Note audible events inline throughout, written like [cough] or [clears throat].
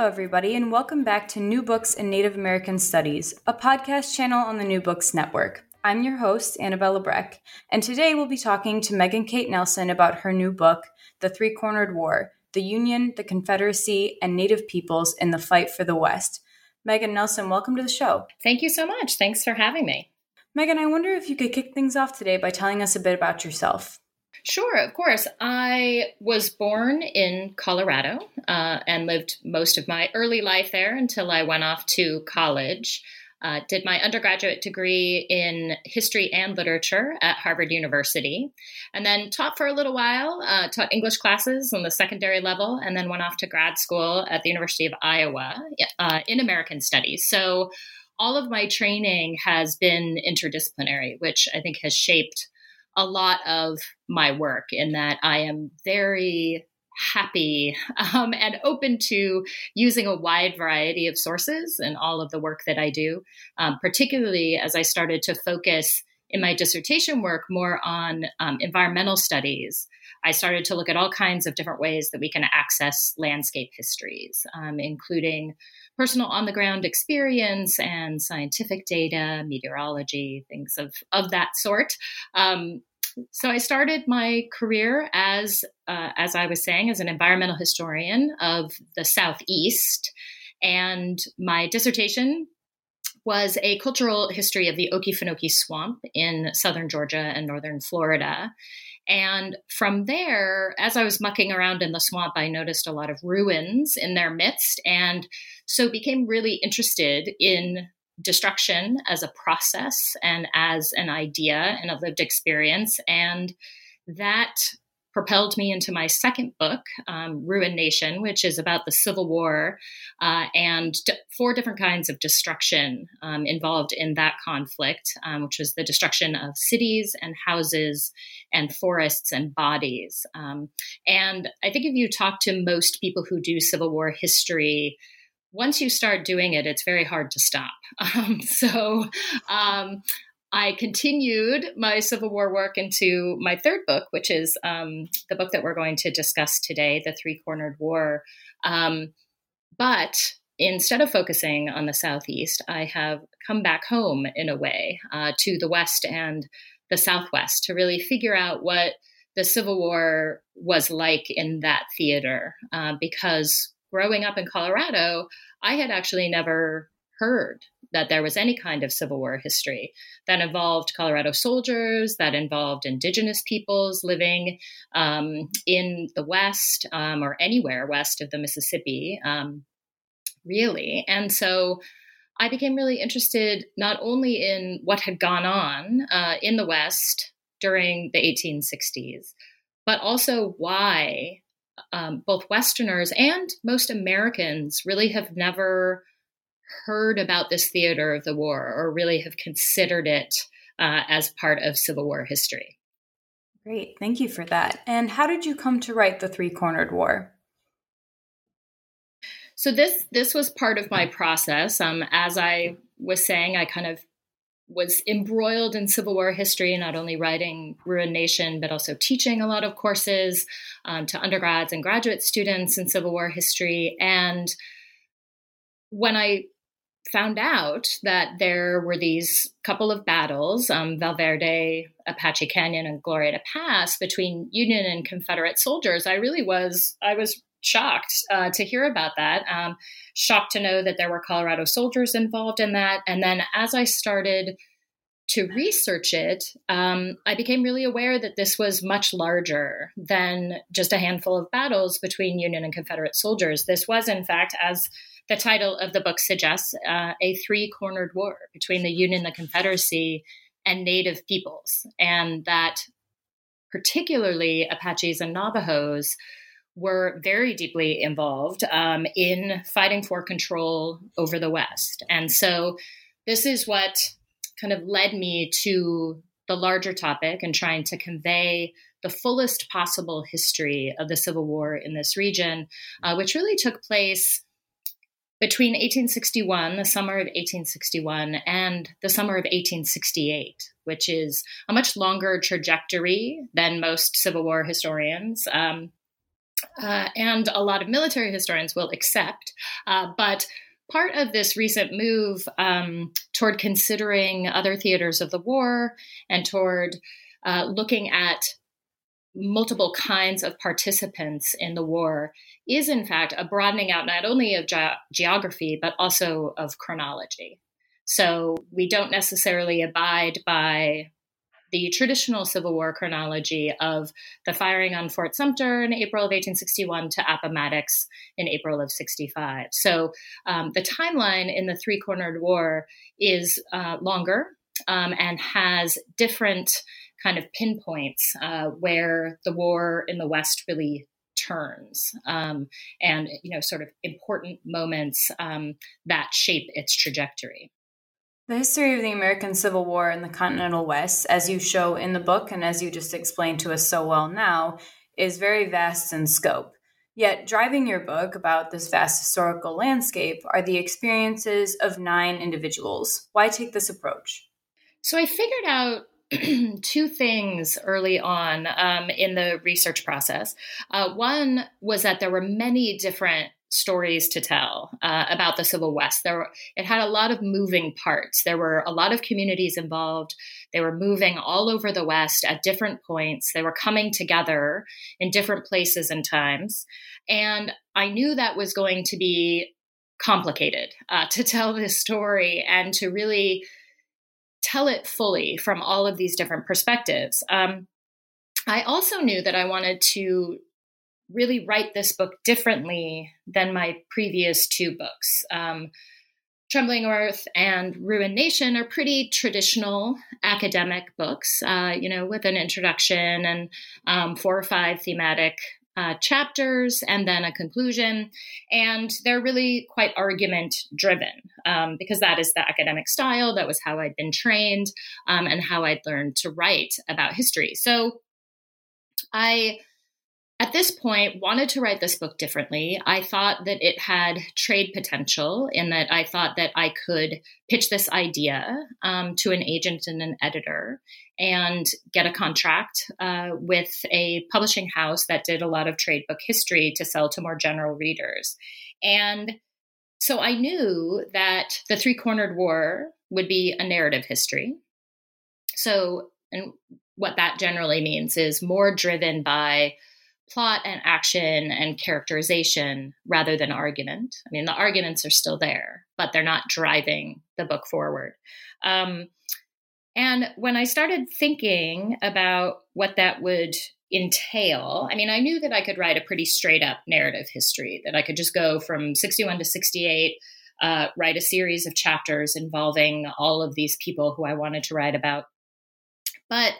Hello, everybody, and welcome back to New Books in Native American Studies, a podcast channel on the New Books Network. I'm your host, Annabella Breck, and today we'll be talking to Megan Kate Nelson about her new book, The Three Cornered War The Union, the Confederacy, and Native Peoples in the Fight for the West. Megan Nelson, welcome to the show. Thank you so much. Thanks for having me. Megan, I wonder if you could kick things off today by telling us a bit about yourself. Sure, of course. I was born in Colorado uh, and lived most of my early life there until I went off to college. Uh, did my undergraduate degree in history and literature at Harvard University, and then taught for a little while, uh, taught English classes on the secondary level, and then went off to grad school at the University of Iowa uh, in American Studies. So all of my training has been interdisciplinary, which I think has shaped a lot of my work in that I am very happy [laughs] um, and open to using a wide variety of sources in all of the work that I do, um, particularly as I started to focus in my dissertation work more on um, environmental studies. I started to look at all kinds of different ways that we can access landscape histories, um, including personal on the ground experience and scientific data, meteorology, things of, of that sort. Um, so I started my career as, uh, as I was saying, as an environmental historian of the Southeast. And my dissertation was a cultural history of the Okefenokee Swamp in southern Georgia and northern Florida. And from there, as I was mucking around in the swamp, I noticed a lot of ruins in their midst, and so became really interested in destruction as a process and as an idea and a lived experience. And that propelled me into my second book, um, Ruin Nation, which is about the Civil War uh, and d- four different kinds of destruction um, involved in that conflict, um, which was the destruction of cities and houses and forests and bodies. Um, and I think if you talk to most people who do Civil War history, once you start doing it, it's very hard to stop. [laughs] Um, so um, I continued my Civil War work into my third book, which is um, the book that we're going to discuss today, The Three Cornered War. Um, but instead of focusing on the Southeast, I have come back home in a way uh, to the West and the Southwest to really figure out what the Civil War was like in that theater. Uh, because growing up in Colorado, I had actually never heard that there was any kind of Civil War history that involved Colorado soldiers, that involved indigenous peoples living um, in the West um, or anywhere west of the Mississippi, um, really. And so I became really interested not only in what had gone on uh, in the West during the 1860s, but also why um, both Westerners and most Americans really have never heard about this theater of the war or really have considered it uh, as part of Civil War history. Great, thank you for that. And how did you come to write The Three Cornered War? So this this was part of my process. Um, as I was saying, I kind of was embroiled in Civil War history, not only writing Ruin Nation, but also teaching a lot of courses um, to undergrads and graduate students in Civil War history. And when I found out that there were these couple of battles, um, Valverde, Apache Canyon, and Glorieta Pass, between Union and Confederate soldiers, I really was I was shocked uh, to hear about that. Um, shocked to know that there were Colorado soldiers involved in that. And then as I started to research it, um, I became really aware that this was much larger than just a handful of battles between Union and Confederate soldiers. This was, in fact, as the title of the book suggests, uh, a three cornered war between the Union, the Confederacy, and Native peoples. And that particularly Apaches and Navajos were very deeply involved um, in fighting for control over the West. And so this is what kind of led me to the larger topic and trying to convey the fullest possible history of the Civil War in this region, uh, which really took place between 1861, the summer of 1861, and the summer of 1868, which is a much longer trajectory than most Civil War historians. Um, uh, and a lot of military historians will accept. Uh, but part of this recent move um, toward considering other theaters of the war and toward uh, looking at multiple kinds of participants in the war is, in fact, a broadening out not only of ge- geography, but also of chronology. So we don't necessarily abide by the traditional Civil War chronology of the firing on Fort Sumter in April of 1861 to Appomattox in April of 65. So um, the timeline in the Three Cornered War is uh, longer um, and has different kind of pinpoints uh, where the war in the West really turns um, and you know sort of important moments um, that shape its trajectory the history of the American Civil War in the Continental West, as you show in the book and as you just explained to us so well now, is very vast in scope. Yet, driving your book about this vast historical landscape are the experiences of nine individuals. Why take this approach? So, I figured out [clears throat] two things early on um, in the research process. Uh, one was that there were many different stories to tell uh, about the Civil West. There, were, it had a lot of moving parts. There were a lot of communities involved. They were moving all over the West at different points. They were coming together in different places and times. And I knew that was going to be complicated uh, [laughs] to tell this story and to really tell it fully from all of these different perspectives. Um, I also knew that I wanted to really write this book differently than my previous two books. Um, Trembling Earth and Ruin Nation are pretty traditional academic books, uh, you know, with an introduction and um, four or five thematic uh, chapters and then a conclusion. And they're really quite argument driven um, because that is the academic style. That was how I'd been trained um, and how I'd learned to write about history. So I at this point wanted to write this book differently. I thought that it had trade potential in that i thought that i could pitch this idea um, to an agent and an editor and get a contract uh, with a publishing house that did a lot of trade book history to sell to more general readers. And so i knew that the three cornered war would be a narrative history. So and what that generally means is more driven by plot and action and characterization rather than argument. I mean, the arguments are still there, but they're not driving the book forward. Um, and when I started thinking about what that would entail, I mean, I knew that I could write a pretty straight up narrative history, that I could just go from 61 to 68. Uh, write a series of chapters involving all of these people who I wanted to write about. But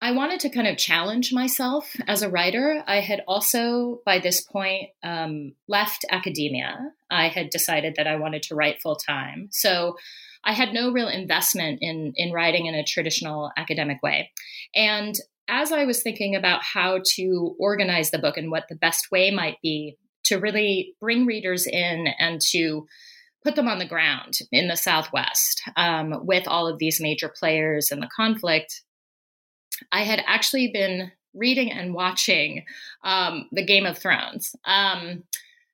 I wanted to kind of challenge myself as a writer. I had also, by this point, um, left academia. I had decided that I wanted to write full time. So I had no real investment in, in writing in a traditional academic way. And as I was thinking about how to organize the book and what the best way might be to really bring readers in and to put them on the ground in the Southwest um, with all of these major players and the conflict, I had actually been reading and watching um, the Game of Thrones um,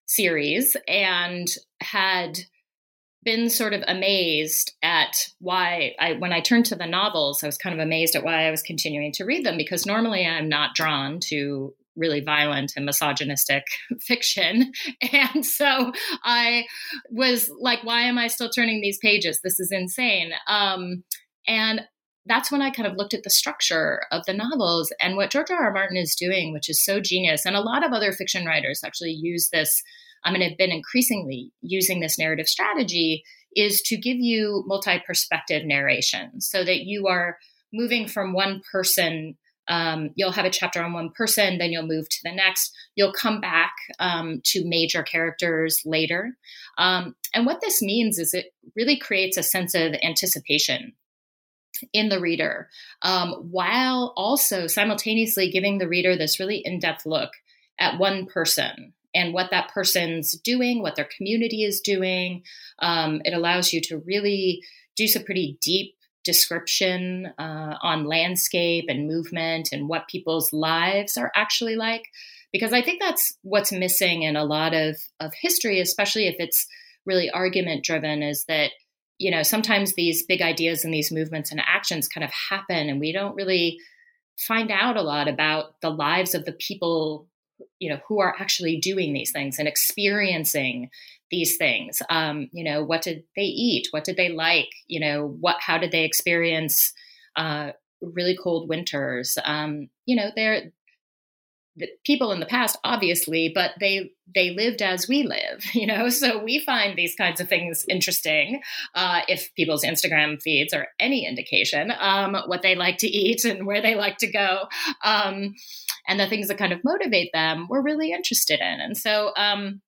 series and had been sort of amazed at why I when I turned to the novels, I was kind of amazed at why I was continuing to read them because normally I'm not drawn to really violent and misogynistic [laughs] fiction. And so I was like, why am I still turning these pages? This is insane. Um, and that's when I kind of looked at the structure of the novels and what George R. R. Martin is doing, which is so genius. And a lot of other fiction writers actually use this I mean, have been increasingly using this narrative strategy is to give you multi perspective narration so that you are moving from one person. Um, you'll have a chapter on one person, then you'll move to the next. You'll come back um, to major characters later. Um, and what this means is it really creates a sense of anticipation in the reader, um, while also simultaneously giving the reader this really in depth look at one person and what that person's doing, what their community is doing. Um, it allows you to really do some pretty deep description uh, on landscape and movement and what people's lives are actually like. Because I think that's what's missing in a lot of, of history, especially if it's really argument driven, is that you know sometimes these big ideas and these movements and actions kind of happen and we don't really find out a lot about the lives of the people you know who are actually doing these things and experiencing these things. Um, you know what did they eat? What did they like? You know what how did they experience uh, really cold winters? Um, you know they're the people in the past obviously but they they lived as we live [laughs] you know? So we find these kinds of things interesting uh, if people's instagram feeds are any indication um, what they like to eat and where they like to go um, and the things that kind of motivate them we're really interested in. And so um,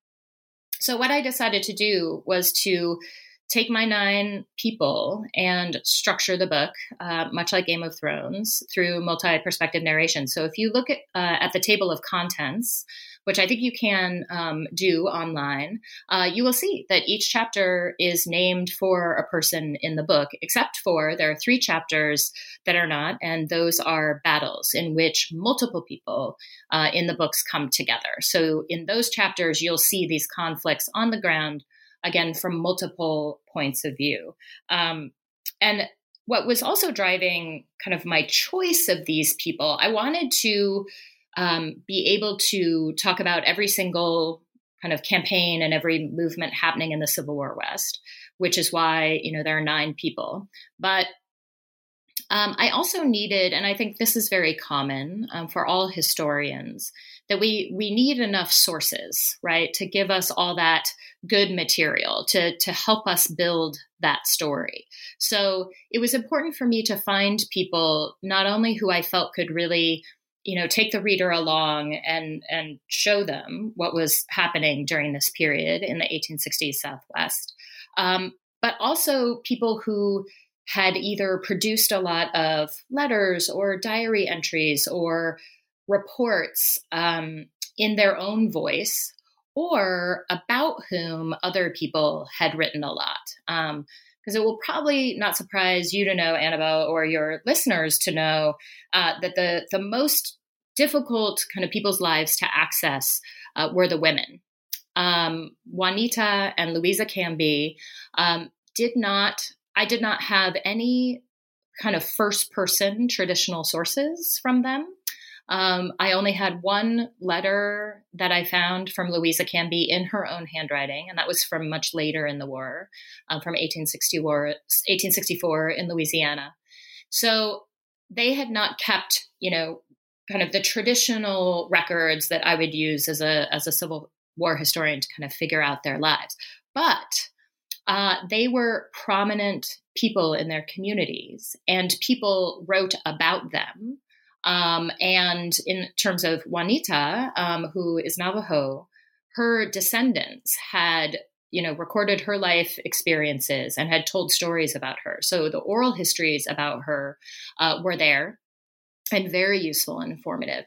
so what i decided to do was to take my nine people and structure the book, uh, much like Game of Thrones, through multi perspective narration. So if you look at, uh, at the table of contents, which I think you can um, do online, uh, you will see that each chapter is named for a person in the book, except for there are three chapters that are not, and those are battles in which multiple people uh, in the books come together. So in those chapters, you'll see these conflicts on the ground again from multiple points of view. Um, and what was also driving kind of my choice of these people, I wanted to um, be able to talk about every single kind of campaign and every movement happening in the Civil War West, which is why you know there are nine people. But um, I also needed, and I think this is very common um, for all historians, that we we need enough sources, right, to give us all that good material to to help us build that story. So it was important for me to find people not only who I felt could really you know take the reader along and and show them what was happening during this period in the 1860s southwest um, but also people who had either produced a lot of letters or diary entries or reports um, in their own voice or about whom other people had written a lot. Because um, it will probably not surprise you to know, Annabelle, or your listeners to know uh, that the, the most difficult kind of people's lives to access uh, were the women. Um, Juanita and Louisa Canby um, did not, I did not have any kind of first person traditional sources from them. Um, I only had one letter that I found from Louisa Canby in her own handwriting, and that was from much later in the war, um, from 1864 in Louisiana. So they had not kept, you know, kind of the traditional records that I would use as a as a Civil War historian to kind of figure out their lives, but uh, they were prominent people in their communities, and people wrote about them um, and in terms of Juanita, um, who is Navajo, her descendants had you know recorded her life experiences and had told stories about her so the oral histories about her uh, were there and very useful and informative.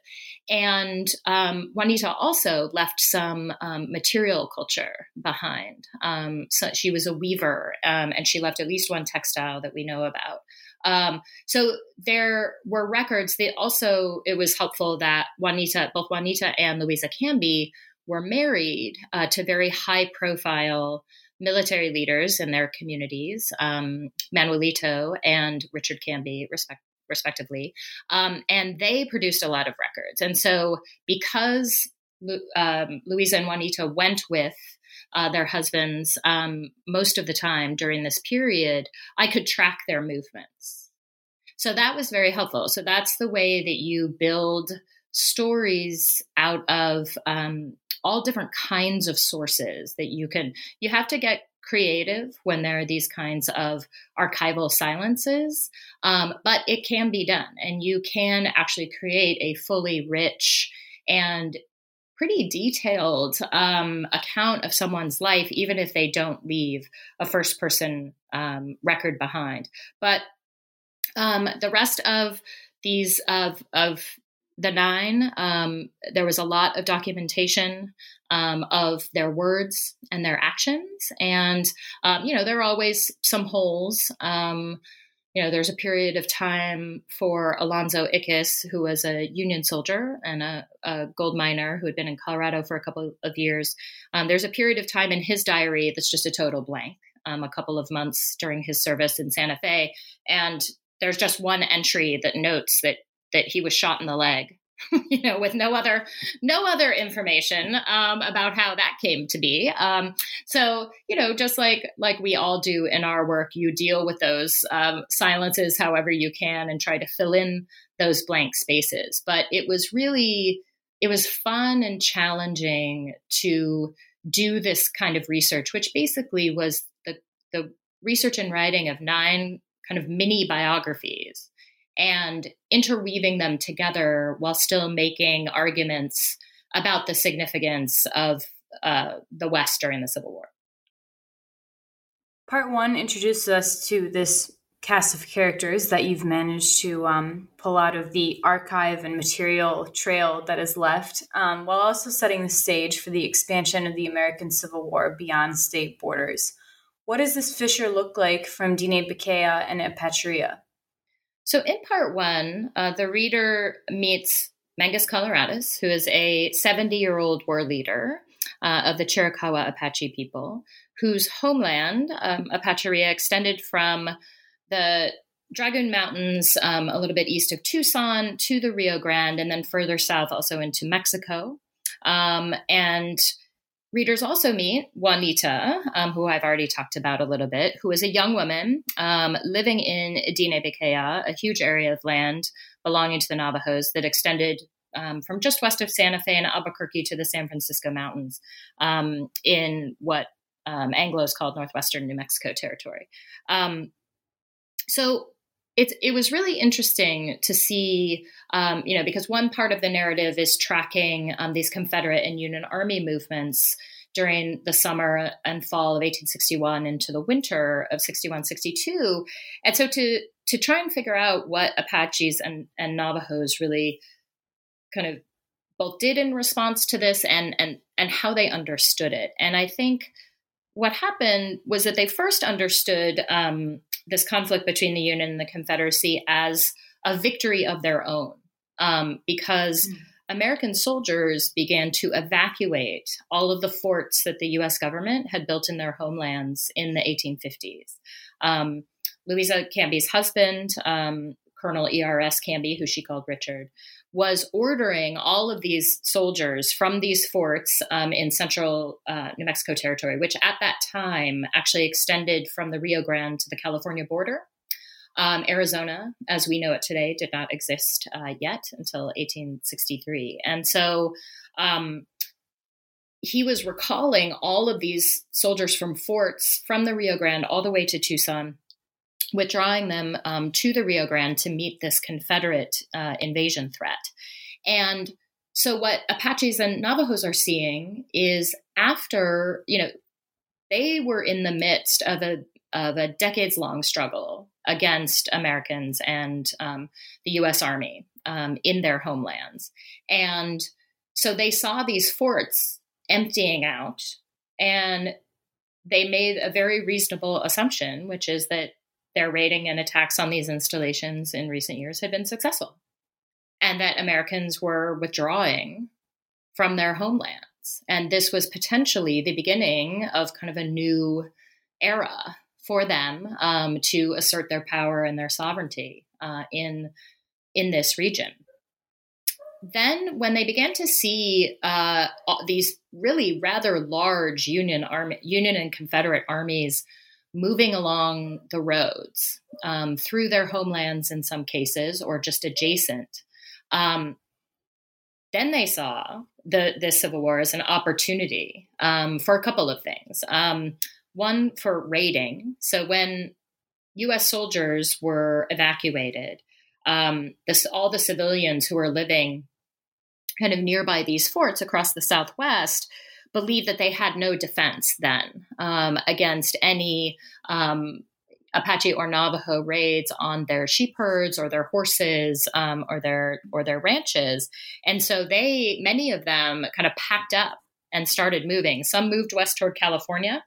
And um, Juanita also left some um, material culture behind. Um, so she was a weaver, um, and she left at least one textile that we know about. Um, so there were records. They also it was helpful that Juanita, both Juanita and Louisa Canby, were married uh, to very high profile military leaders in their communities, um, Manuelito and Richard Canby, respect, respectively. Um, and they produced a lot of records. And so, because um, Louisa and Juanita went with uh, their husbands um, most of the time during this period, I could track their movements. So that was very helpful. So that's the way that you build stories out of um, all different kinds of sources that you can. You have to get creative when there are these kinds of archival silences, um, but it can be done. And you can actually create a fully rich and pretty detailed um, account of someone's life, even if they don't leave a first person um, record behind. But um, the rest of these of of the nine, um, there was a lot of documentation um, of their words and their actions. And, um, you know, there are always some holes. You know, there's a period of time for Alonzo Ickis, who was a Union soldier and a, a gold miner who had been in Colorado for a couple of years. Um, there's a period of time in his diary that's just a total blank. Um, a couple of months during his service in Santa Fe, and there's just one entry that notes that that he was shot in the leg [laughs] you know, with no other no other information um, about how that came to be. Um, so, you know, just like like we all do in our work, you deal with those um, silences however you can and try to fill in those blank spaces. But it was really it was fun and challenging to do this kind of research, which basically was the the research and writing of nine kind of mini biographies and interweaving them together while still making arguments about the significance of uh, the West during the Civil War. Part one introduces us to this cast of characters that you've managed to um, pull out of the archive and material trail that is left, um, while also setting the stage for the expansion of the American Civil War beyond state borders. What does this fissure look like from Diné-Bikéyah and Apacheria? So, in part one, uh, the reader meets Mangas Coloradas, who is a 70 year old war leader uh, of the Chiricahua Apache people, whose homeland, um, Apacheria, extended from the Dragoon Mountains, um, a little bit east of Tucson, to the Rio Grande, and then further south also into Mexico. Um, and Readers also meet Juanita, um, who I've already talked about a little bit, who is a young woman um, living in Diné-Bikéyah, a huge area of land belonging to the Navajos that extended um, from just west of Santa Fe and Albuquerque to the San Francisco Mountains um, in what um, Anglos called northwestern New Mexico territory. Um, so it, it was really interesting to see, um, you know, because one part of the narrative is tracking um, these Confederate and Union Army movements during the summer and fall of 1861 into the winter of 61 62 and so to to try and figure out what apaches and, and navajos really kind of both did in response to this and and and how they understood it. And i think what happened was that they first understood um, this conflict between the Union and the Confederacy as a victory of their own, um, because mm. American soldiers began to evacuate all of the forts that the U.S. government had built in their homelands in the 1850s. Um, Louisa Canby's husband, um, Colonel E.R.S. Canby, who she called Richard, was ordering all of these soldiers from these forts um, in central uh, New Mexico territory, which at that time actually extended from the Rio Grande to the California border. Um, Arizona, as we know it today, did not exist uh, yet until 1863. And so um, he was recalling all of these soldiers from forts from the Rio Grande all the way to Tucson withdrawing them um, to the Rio Grande to meet this Confederate uh, invasion threat. And so, what Apaches and Navajos are seeing is after, you know, they were in the midst of a, of a decades long struggle against Americans and um, the US Army um, in their homelands. And so they saw these forts emptying out, and they made a very reasonable assumption, which is that their raiding and attacks on these installations in recent years had been successful, and that Americans were withdrawing from their homelands. And this was potentially the beginning of kind of a new era for them um, to assert their power and their sovereignty uh, in in this region. Then, when they began to see uh, these really rather large Union army, Union and Confederate armies moving along the roads um, through their homelands in some cases, or just adjacent, um, then they saw the the Civil War as an opportunity um, for a couple of things. Um, one for raiding. So when U.S. soldiers were evacuated, um, this, all the civilians who were living kind of nearby these forts across the Southwest believed that they had no defense then um, against any um, Apache or Navajo raids on their sheep herds or their horses um, or their or their ranches, and so they many of them kind of packed up and started moving. Some moved west toward California.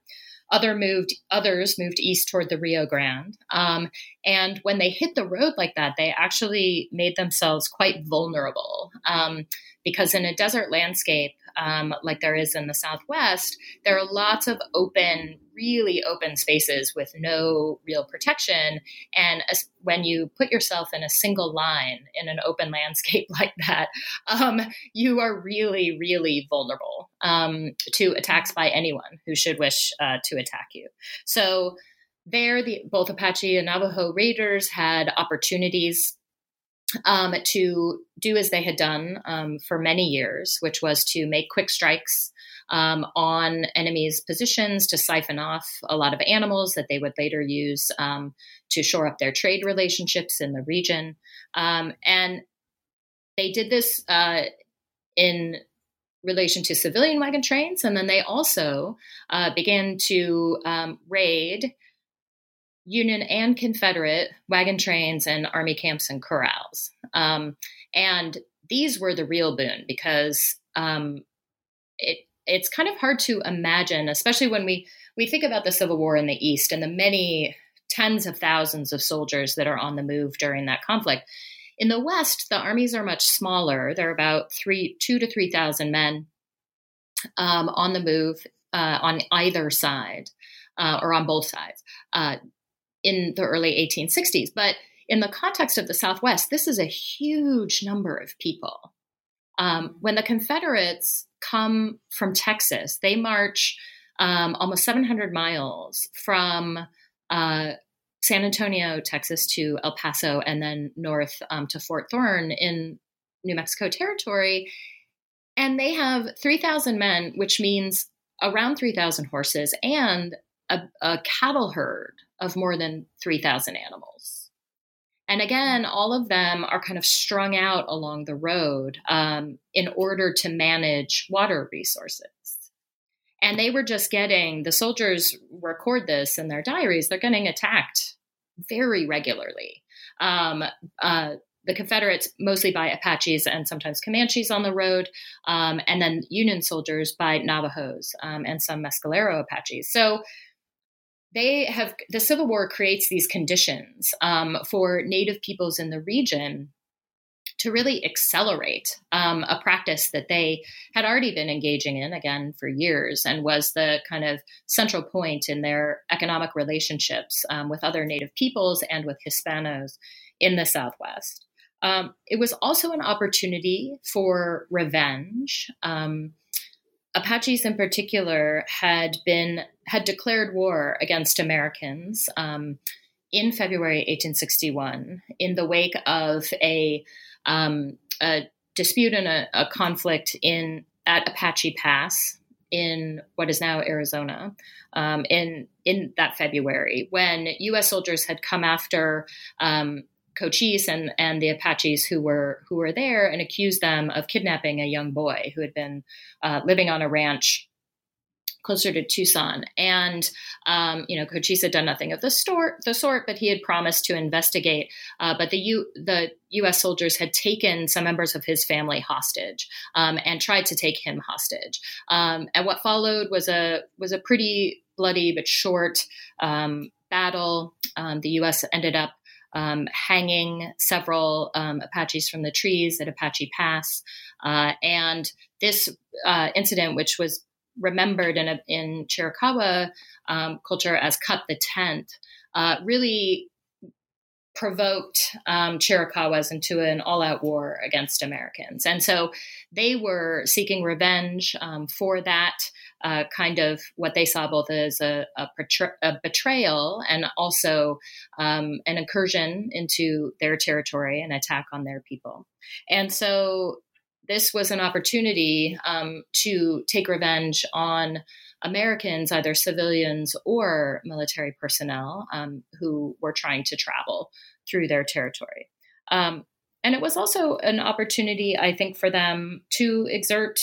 Other moved, others moved east toward the Rio Grande. Um, and when they hit the road like that, they actually made themselves quite vulnerable um, because in a desert landscape, um, like there is in the Southwest, there are lots of open, really open spaces with no real protection. And as, when you put yourself in a single line in an open [laughs] landscape like that, um, you are really, really vulnerable um, to attacks by anyone who should wish uh, to attack you. So there, the, both Apache and Navajo raiders had opportunities um, to do as they had done um, for many years, which was to make quick strikes um, on enemies' positions to siphon off a lot of animals that they would later use um, to shore up their trade relationships in the region. Um, and they did this uh, in relation to civilian wagon trains, and then they also uh, began to um, raid Union and Confederate wagon trains and army camps and corrals. Um, and these were the real boon because um, it, it's kind of hard to imagine, especially when we, we think about the Civil War in the East and the many tens of thousands of soldiers that are on the move during that conflict. In the West, the armies are much smaller. They're about three, two to three thousand men um, on the move uh, on either side uh, or on both sides. Uh, in the early 1860s. But in the context of the Southwest, this is a huge number of people. Um, when the Confederates come from Texas, they march um, almost 700 miles from uh, San Antonio, Texas, to El Paso, and then north um, to Fort Thorn in New Mexico Territory. And they have 3,000 men, which means around 3,000 horses and a, a cattle herd of more than 3,000 animals. And again, all of them are kind of strung out along the road um, in order to manage water resources. And they were just getting, the soldiers record this in their diaries, they're getting attacked very regularly. Um, uh, the Confederates, mostly by Apaches and sometimes Comanches on the road, um, and then Union soldiers by Navajos um, and some Mescalero Apaches. So they have the Civil War creates these conditions um, for Native peoples in the region to really accelerate um, a practice that they had already been engaging in again for years and was the kind of central point in their economic relationships um, with other Native peoples and with Hispanos in the Southwest. Um, it was also an opportunity for revenge. Um, Apaches in particular had been had declared war against Americans um, in February 1861 in the wake of a, um, a dispute and a, a, conflict in at Apache Pass in what is now Arizona um, in in that February when U.S. soldiers had come after um, Cochise and and the Apaches who were who were there and accused them of kidnapping a young boy who had been uh, living on a ranch closer to Tucson. And, um, you know, Cochise had done nothing of the sort, the sort, but he had promised to investigate. Uh, but the, U, the U.S. soldiers had taken some members of his family hostage um, and tried to take him hostage. Um, and what followed was a was a pretty bloody but short um, battle. Um, the U.S. ended up um, hanging several um, Apaches from the trees at Apache Pass. Uh, and this uh, incident, which was remembered in, a, in Chiricahua um, culture as cut the tent, uh, really provoked um, Chiricahuas into an all out war against Americans. And so they were seeking revenge um, for that uh, kind of what they saw both as a, a, a betrayal and also um, an incursion into their territory, an attack on their people. And so this was an opportunity um, to take revenge on Americans, either civilians or military personnel, um, who were trying to travel through their territory. Um, and it was also an opportunity, I think, for them to exert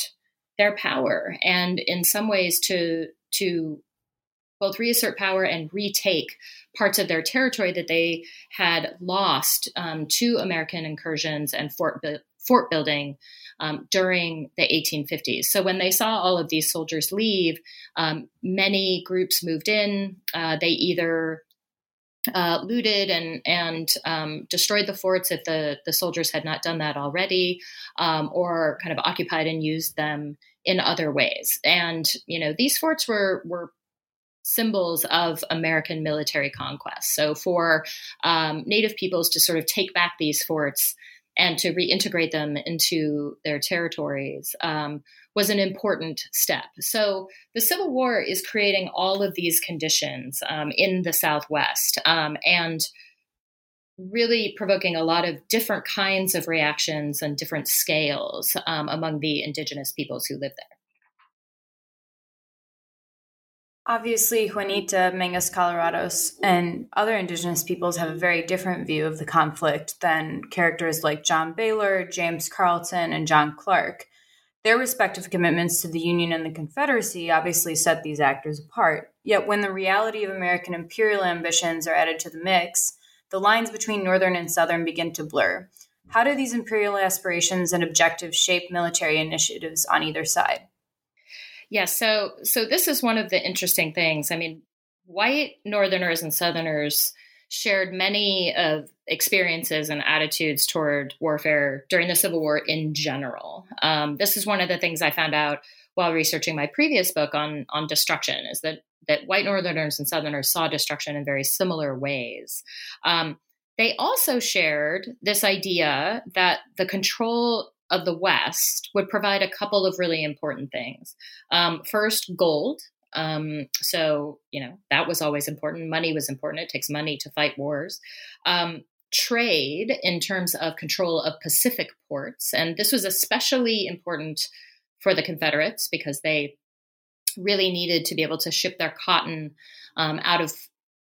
their power and, in some ways, to to both reassert power and retake parts of their territory that they had lost um, to American incursions and fort bu- fort building um, during the 1850s. So when they saw all of these soldiers leave, um, many groups moved in. Uh, they either uh, looted and and um, destroyed the forts if the the soldiers had not done that already, um, or kind of occupied and used them in other ways. And you know these forts were were symbols of American military conquest. So for um, Native peoples to sort of take back these forts and to reintegrate them into their territories um, was an important step. So the Civil War is creating all of these conditions um, in the Southwest um, and really provoking a lot of different kinds of reactions and different scales um, among the indigenous peoples who live there. Obviously, Juanita, Mangas Coloradas, and other Indigenous peoples have a very different view of the conflict than characters like John Baylor, James Carleton, and John Clark. Their respective commitments to the Union and the Confederacy obviously set these actors apart. Yet, when the reality of American imperial ambitions are added to the mix, the lines between Northern and Southern begin to blur. How do these imperial aspirations and objectives shape military initiatives on either side? Yeah, so so this is one of the interesting things. I mean, white Northerners and Southerners shared many of experiences and attitudes toward warfare during the Civil War in general. Um, this is one of the things I found out while researching my previous book on on destruction is that that white Northerners and Southerners saw destruction in very similar ways. Um, they also shared this idea that the control of the West would provide a couple of really important things. Um, first, gold. Um, so, you know, that was always important. Money was important. It takes money to fight wars. Um, trade in terms of control of Pacific ports. And this was especially important for the Confederates because they really needed to be able to ship their cotton um, out of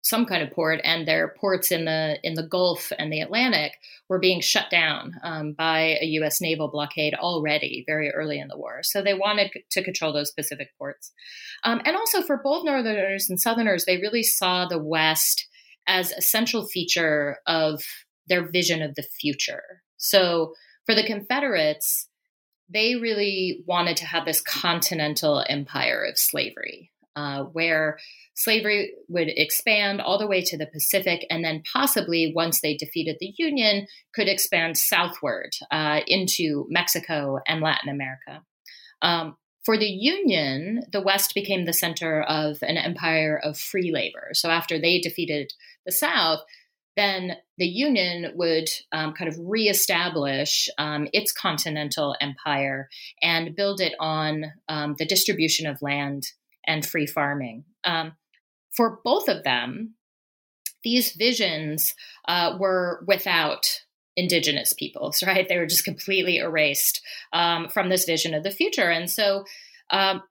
some kind of port, and their ports in the in the Gulf and the Atlantic were being shut down um, by a U.S. naval blockade already very early in the war. So they wanted to control those Pacific ports, um, and also for both Northerners and Southerners, they really saw the West as a central feature of their vision of the future. So for the Confederates, they really wanted to have this continental empire of slavery, uh, where slavery would expand all the way to the Pacific, and then possibly, once they defeated the Union, could expand southward uh, into Mexico and Latin America. Um, for the Union, the West became the center of an empire of free labor. So after they defeated the South, then the Union would um, kind of reestablish um, its continental empire and build it on um, the distribution of land and free farming. Um, for both of them, these visions uh, were without indigenous peoples, [laughs] right? They were just completely erased um, from this vision of the future. And so um,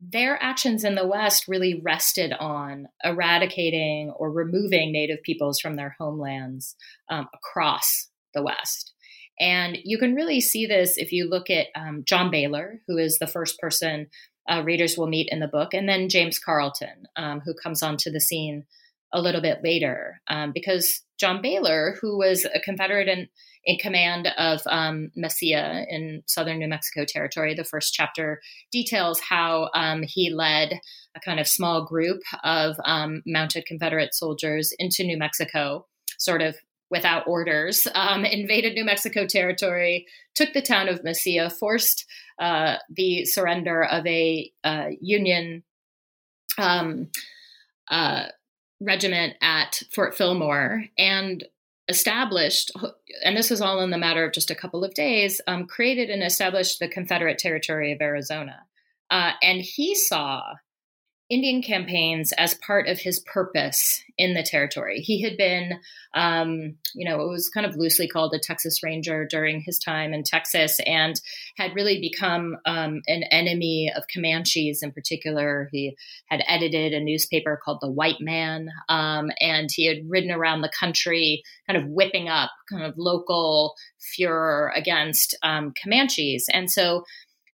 their actions in the West really rested on eradicating or removing Native peoples from their homelands um, across the West. And you can really see this if you look at um, John Baylor, who is the first person uh, readers will meet in the book, and then James Carleton, um, who comes onto the scene a little bit later, um, because John Baylor, who was a Confederate in, in command of um, Mesilla in southern New Mexico territory, the first chapter details how um, he led a kind of small group of um, mounted Confederate soldiers into New Mexico, sort of without orders, um, [laughs] invaded New Mexico territory, took the town of Mesilla, forced uh, the surrender of a uh, Union um, uh, regiment at Fort Fillmore, and established, and this was all in the matter of just a couple of days, um, created and established the Confederate Territory of Arizona. Uh, and he saw Indian campaigns as part of his purpose in the territory. He had been, um, you know, it was kind of loosely called a Texas Ranger during his time in Texas and had really become um, an enemy of Comanches in particular. He had edited a newspaper called The White Man, um, and he had ridden around the country kind of whipping up kind of local furor against um, Comanches. And so,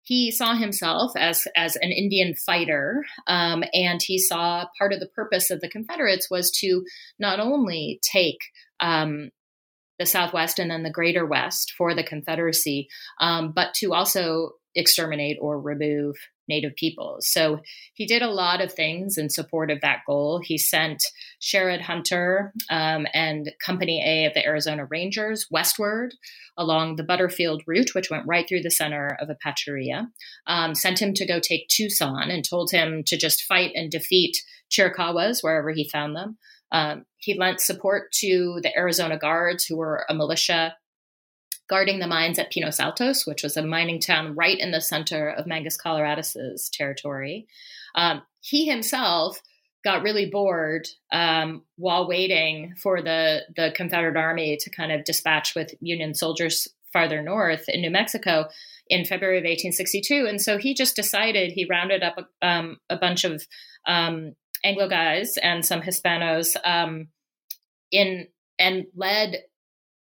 he saw himself as as an Indian fighter, um, and he saw part of the purpose of the Confederates was to not only take um, the Southwest and then the Greater West for the Confederacy, um, but to also exterminate or remove Native peoples. So he did a lot of things in support of that goal. He sent Sherod Hunter um, and Company A of the Arizona Rangers westward along the Butterfield route, which went right through the center of Apacheria, um, sent him to go take Tucson and told him to just fight and defeat Chiricahuas wherever he found them. Um, he lent support to the Arizona Guards, who were a militia guarding the mines at Pinos Altos, which was a mining town right in the center of Mangas Coloradas's territory. Um, he himself got really bored um, while waiting for the the Confederate Army to kind of dispatch with Union soldiers farther north in New Mexico in February of 1862, and so he just decided he rounded up a, um, a bunch of um, Anglo guys and some Hispanos um, in and led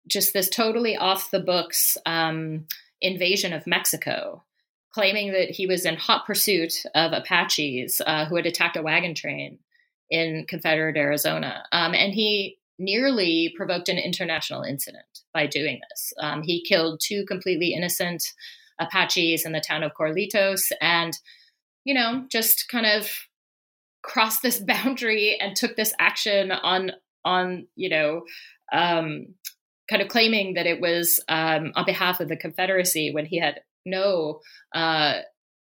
just this totally off the books um, invasion of Mexico, claiming that he was in hot pursuit of Apaches uh, who had attacked a wagon train in Confederate Arizona. Um, and he nearly provoked an international incident by doing this. Um, he killed two completely innocent Apaches in the town of Corralitos and, you know, just kind of crossed this [laughs] boundary and took this action on on you know um, kind of claiming that it was um, on behalf of the Confederacy when he had no uh,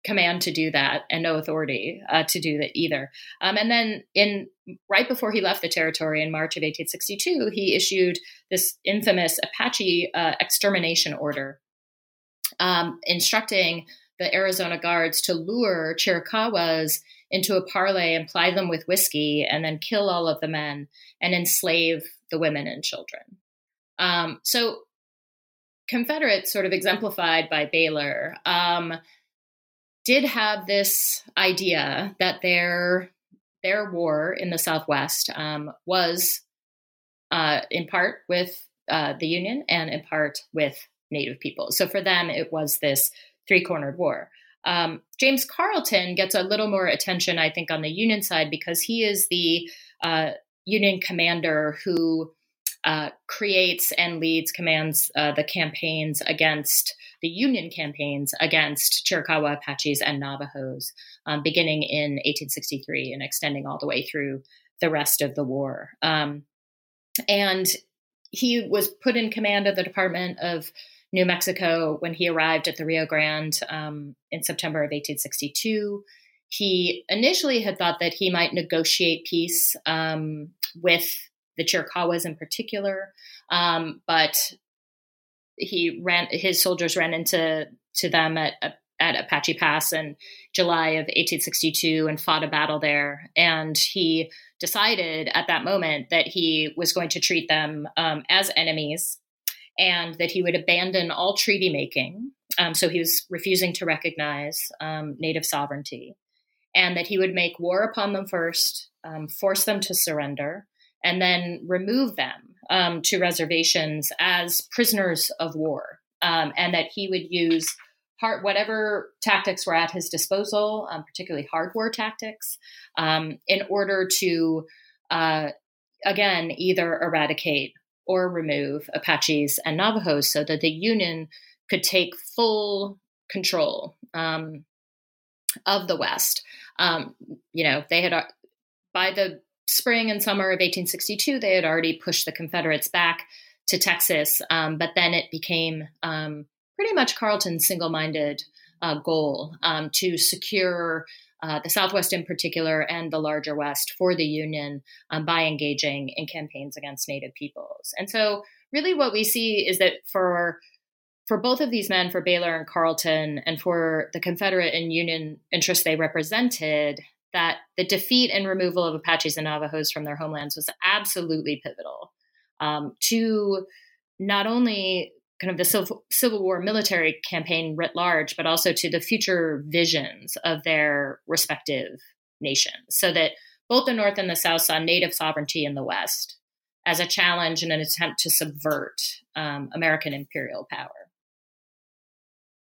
command to do that and no authority uh, to do that either. Um, and then in right before he left the territory in March of 1862, he issued this infamous Apache uh, extermination order, um, instructing the Arizona Guards to lure Chiricahuas into a parley and ply them with whiskey and then kill all of the men and enslave the women and children. Um, so Confederates, sort of exemplified by Baylor, um, did have this idea that their their war in the Southwest um, was uh, in part with uh, the Union and in part with Native people. So for them, it was this three cornered war. Um, James Carleton gets a little more attention, I think, on the Union side because he is the uh, Union commander who uh, creates and leads commands uh, the campaigns against the Union campaigns against Chiricahua Apaches and Navajos, um, beginning in 1863 and extending all the way through the rest of the war. Um, and he was put in command of the Department of New Mexico when he arrived at the Rio Grande um, in September of 1862. He initially had thought that he might negotiate peace um, with the Chiricahuas in particular. Um, but he ran his soldiers ran into to them at at Apache Pass in July of 1862 and fought a battle there. And he decided at that moment that he was going to treat them um, as enemies and that he would abandon all treaty making. Um, so he was refusing to recognize um, native sovereignty, and that he would make war upon them first, um, force them to surrender, and then remove them um, to reservations as prisoners of war, um, and that he would use hard, whatever tactics were at his disposal, um, particularly hard war tactics, um, in order to, uh, again, either eradicate or remove Apaches and Navajos so that the Union could take full control um, of the West. Um, you know, they had, uh, by the spring and summer of 1862, they had already pushed the Confederates back to Texas, um, but then it became um, pretty much Carleton's single minded uh, goal um, to secure uh, the Southwest in particular and the larger West for the Union um, by engaging in campaigns against Native peoples. And so, really, what we see is that for for both of these men, for Baylor and Carleton, and for the Confederate and Union interests they represented, that the defeat and removal of Apaches and Navajos from their homelands was absolutely pivotal um, to not only kind of the Civil, Civil War military campaign writ large, but also to the future visions of their respective nations, so that both the North and the South saw native sovereignty in the West as a challenge and an attempt to subvert um, American imperial power.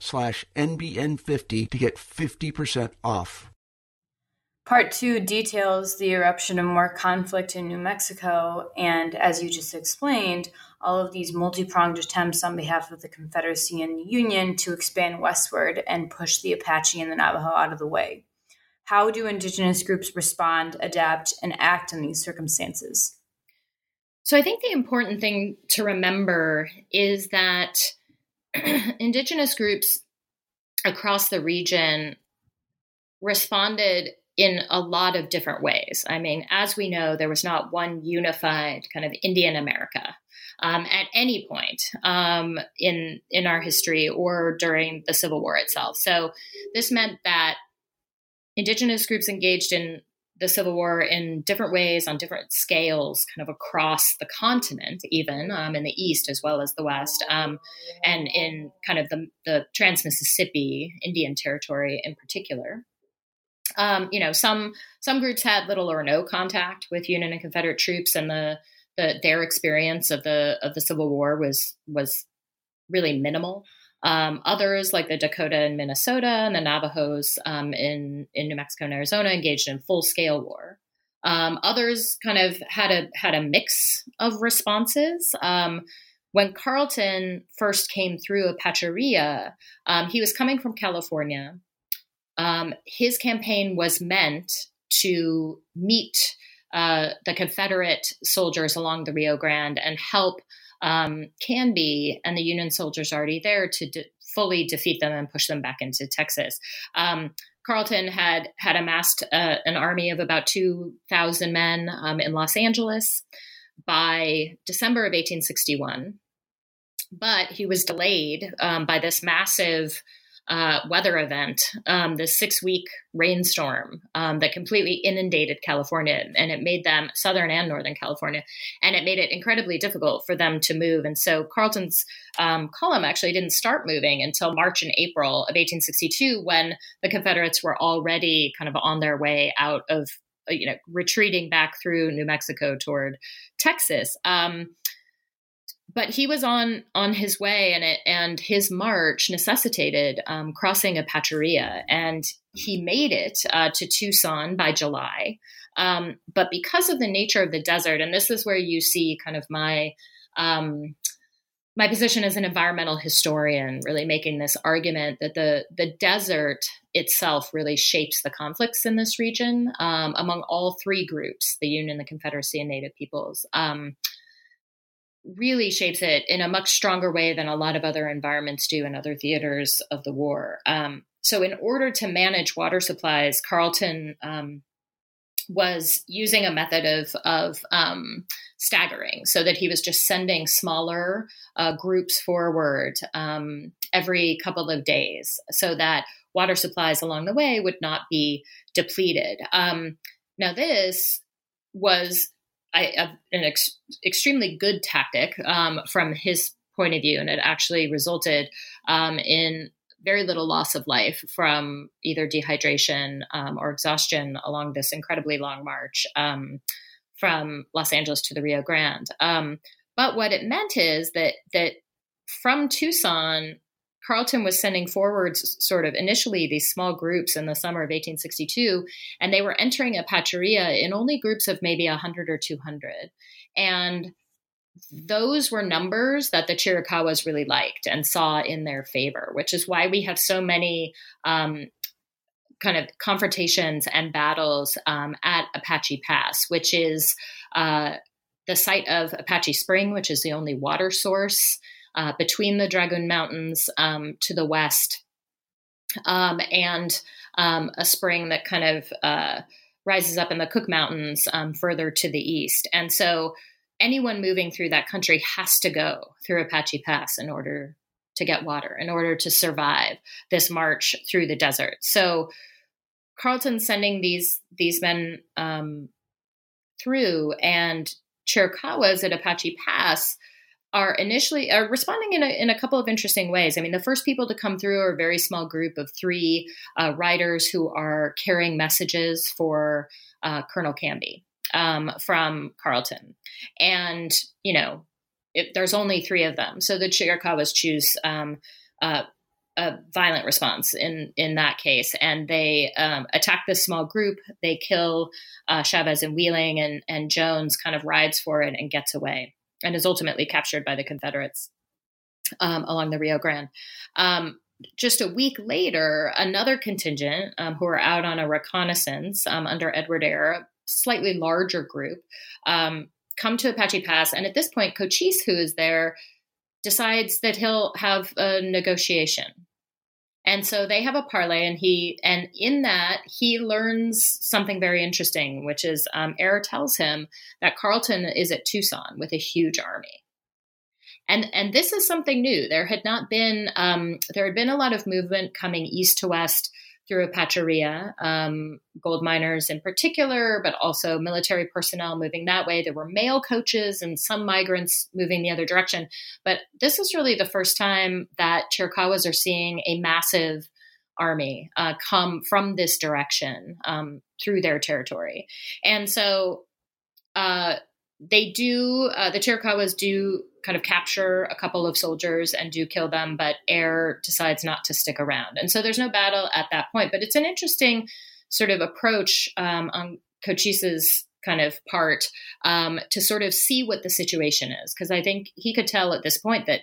slash NBN50 to get 50% off. Part two details the eruption of more conflict in New Mexico, and as you just explained, all of these multi pronged attempts on behalf of the Confederacy and the Union to expand westward and push the Apache and the Navajo out of the way. How do Indigenous groups respond, adapt, and act in these circumstances? So, I think the important thing to remember is that [clears throat] indigenous groups across the region responded in a lot of different ways. I mean, as we know, there was not one unified kind of Indian America um, at any point um, in in our history or during the Civil War itself. So this meant that indigenous groups engaged in the Civil War in different ways on different scales, kind of across the continent, even um, in the East as well as the West, um, and in kind of the, the Trans Mississippi Indian Territory in particular. Um, you know, some some groups had little or no contact with Union and Confederate troops, and the, the their experience of the of the Civil War was was really minimal. Um, others, like the Dakota and Minnesota and the Navajos um, in in New Mexico and Arizona, engaged in full scale war. Um, others kind of had a had a mix of responses. Um, when Carleton first came through Apacheria, um, he was coming from California. Um, his campaign was meant to meet uh, the Confederate soldiers along the Rio Grande and help um, Canby and the Union soldiers already there to de- fully defeat them and push them back into Texas. Um, Carleton had had amassed uh, an army of about two thousand men um, in Los Angeles by December of 1861, but he was delayed um, by this massive uh, weather event, um, the six week rainstorm um, that completely inundated California and it made them, Southern and Northern California, and it made it incredibly difficult for them to move. And so Carleton's um, column actually didn't start moving until March and April of 1862 when the Confederates were already kind of on their way out of you know retreating back through New Mexico toward Texas. Um, but he was on on his way and it and his march necessitated um, crossing Apacheria and he made it uh, to Tucson by July um, but because of the nature of the desert and this is where you see kind of my um, my position as an environmental historian, really making this argument that the the desert itself really shapes the conflicts in this region um, among all three groups: the Union, the Confederacy, and Native peoples. Really shapes it in a much stronger way than a lot of other environments do in other theaters of the war. Um, so, in order to manage water supplies, Carleton um, was using a method of of um, staggering, so that he was just sending smaller uh, groups forward um, every couple of days, so that water supplies along the way would not be depleted. Um, now, this was An ex- extremely good tactic um, from his point of view, and it actually resulted um, in very little loss of life from either dehydration um, or exhaustion along this incredibly long march um, from Los Angeles to the Rio Grande. Um, but what it meant is that that from Tucson, Carleton was sending forward sort of initially these small groups in the summer of 1862, and they were entering a Apacheria in only groups of maybe 100 or 200. And those were numbers that the Chiricahuas really liked and saw in their favor, which is why we have so many um, kind of confrontations and battles um, at Apache Pass, which is uh, the site of Apache Spring, which is the only water source uh, between the Dragoon Mountains um, to the west, um, and um, a spring that kind of uh, rises up in the Cook Mountains um, further to the east. And so anyone moving through that country has to go through Apache Pass in order to get water, in order to survive this march through the desert. So Carleton sending these these men um, through, and Chiricahuas at Apache Pass are initially are responding in a, in a couple of interesting ways. I mean, the first people to come through are a very small group of three uh, riders who are carrying messages for uh, Colonel Canby um, from Carleton, and you know, it, there's only three of them, so the Chiricahuas choose. Um, uh, a violent response in in that case, and they um, attack this small group. They kill uh, Chavez and Wheeling, and and Jones kind of rides for it and gets away and is ultimately captured by the Confederates um, along the Rio Grande. Um, just a week later, another contingent um, who are out on a reconnaissance um, under Edward Eyre, a slightly larger group, um, come to Apache Pass. And at this point, Cochise, who is there, decides that he'll have a negotiation and so they have a parley, and he and in that he learns something very interesting, which is um, Eyre tells him that Carleton is at Tucson with a huge army, and and this is something new. There had not been um, there had been a lot of movement coming east to west through Apacheria, um, gold miners in particular, but also military personnel moving that way. There were mail coaches and some migrants moving the other direction. But this is really the first time that Chiricahuas are seeing a massive army uh, come from this direction um, through their territory. And so uh, they do, uh, the Chiricahuas do kind of capture a couple of soldiers and do kill them, but Eyre decides not to stick around. And so there's no battle at that point. But it's an interesting sort of approach um, on Cochise's kind of part um, to sort of see what the situation is. Because I think he could tell at this point that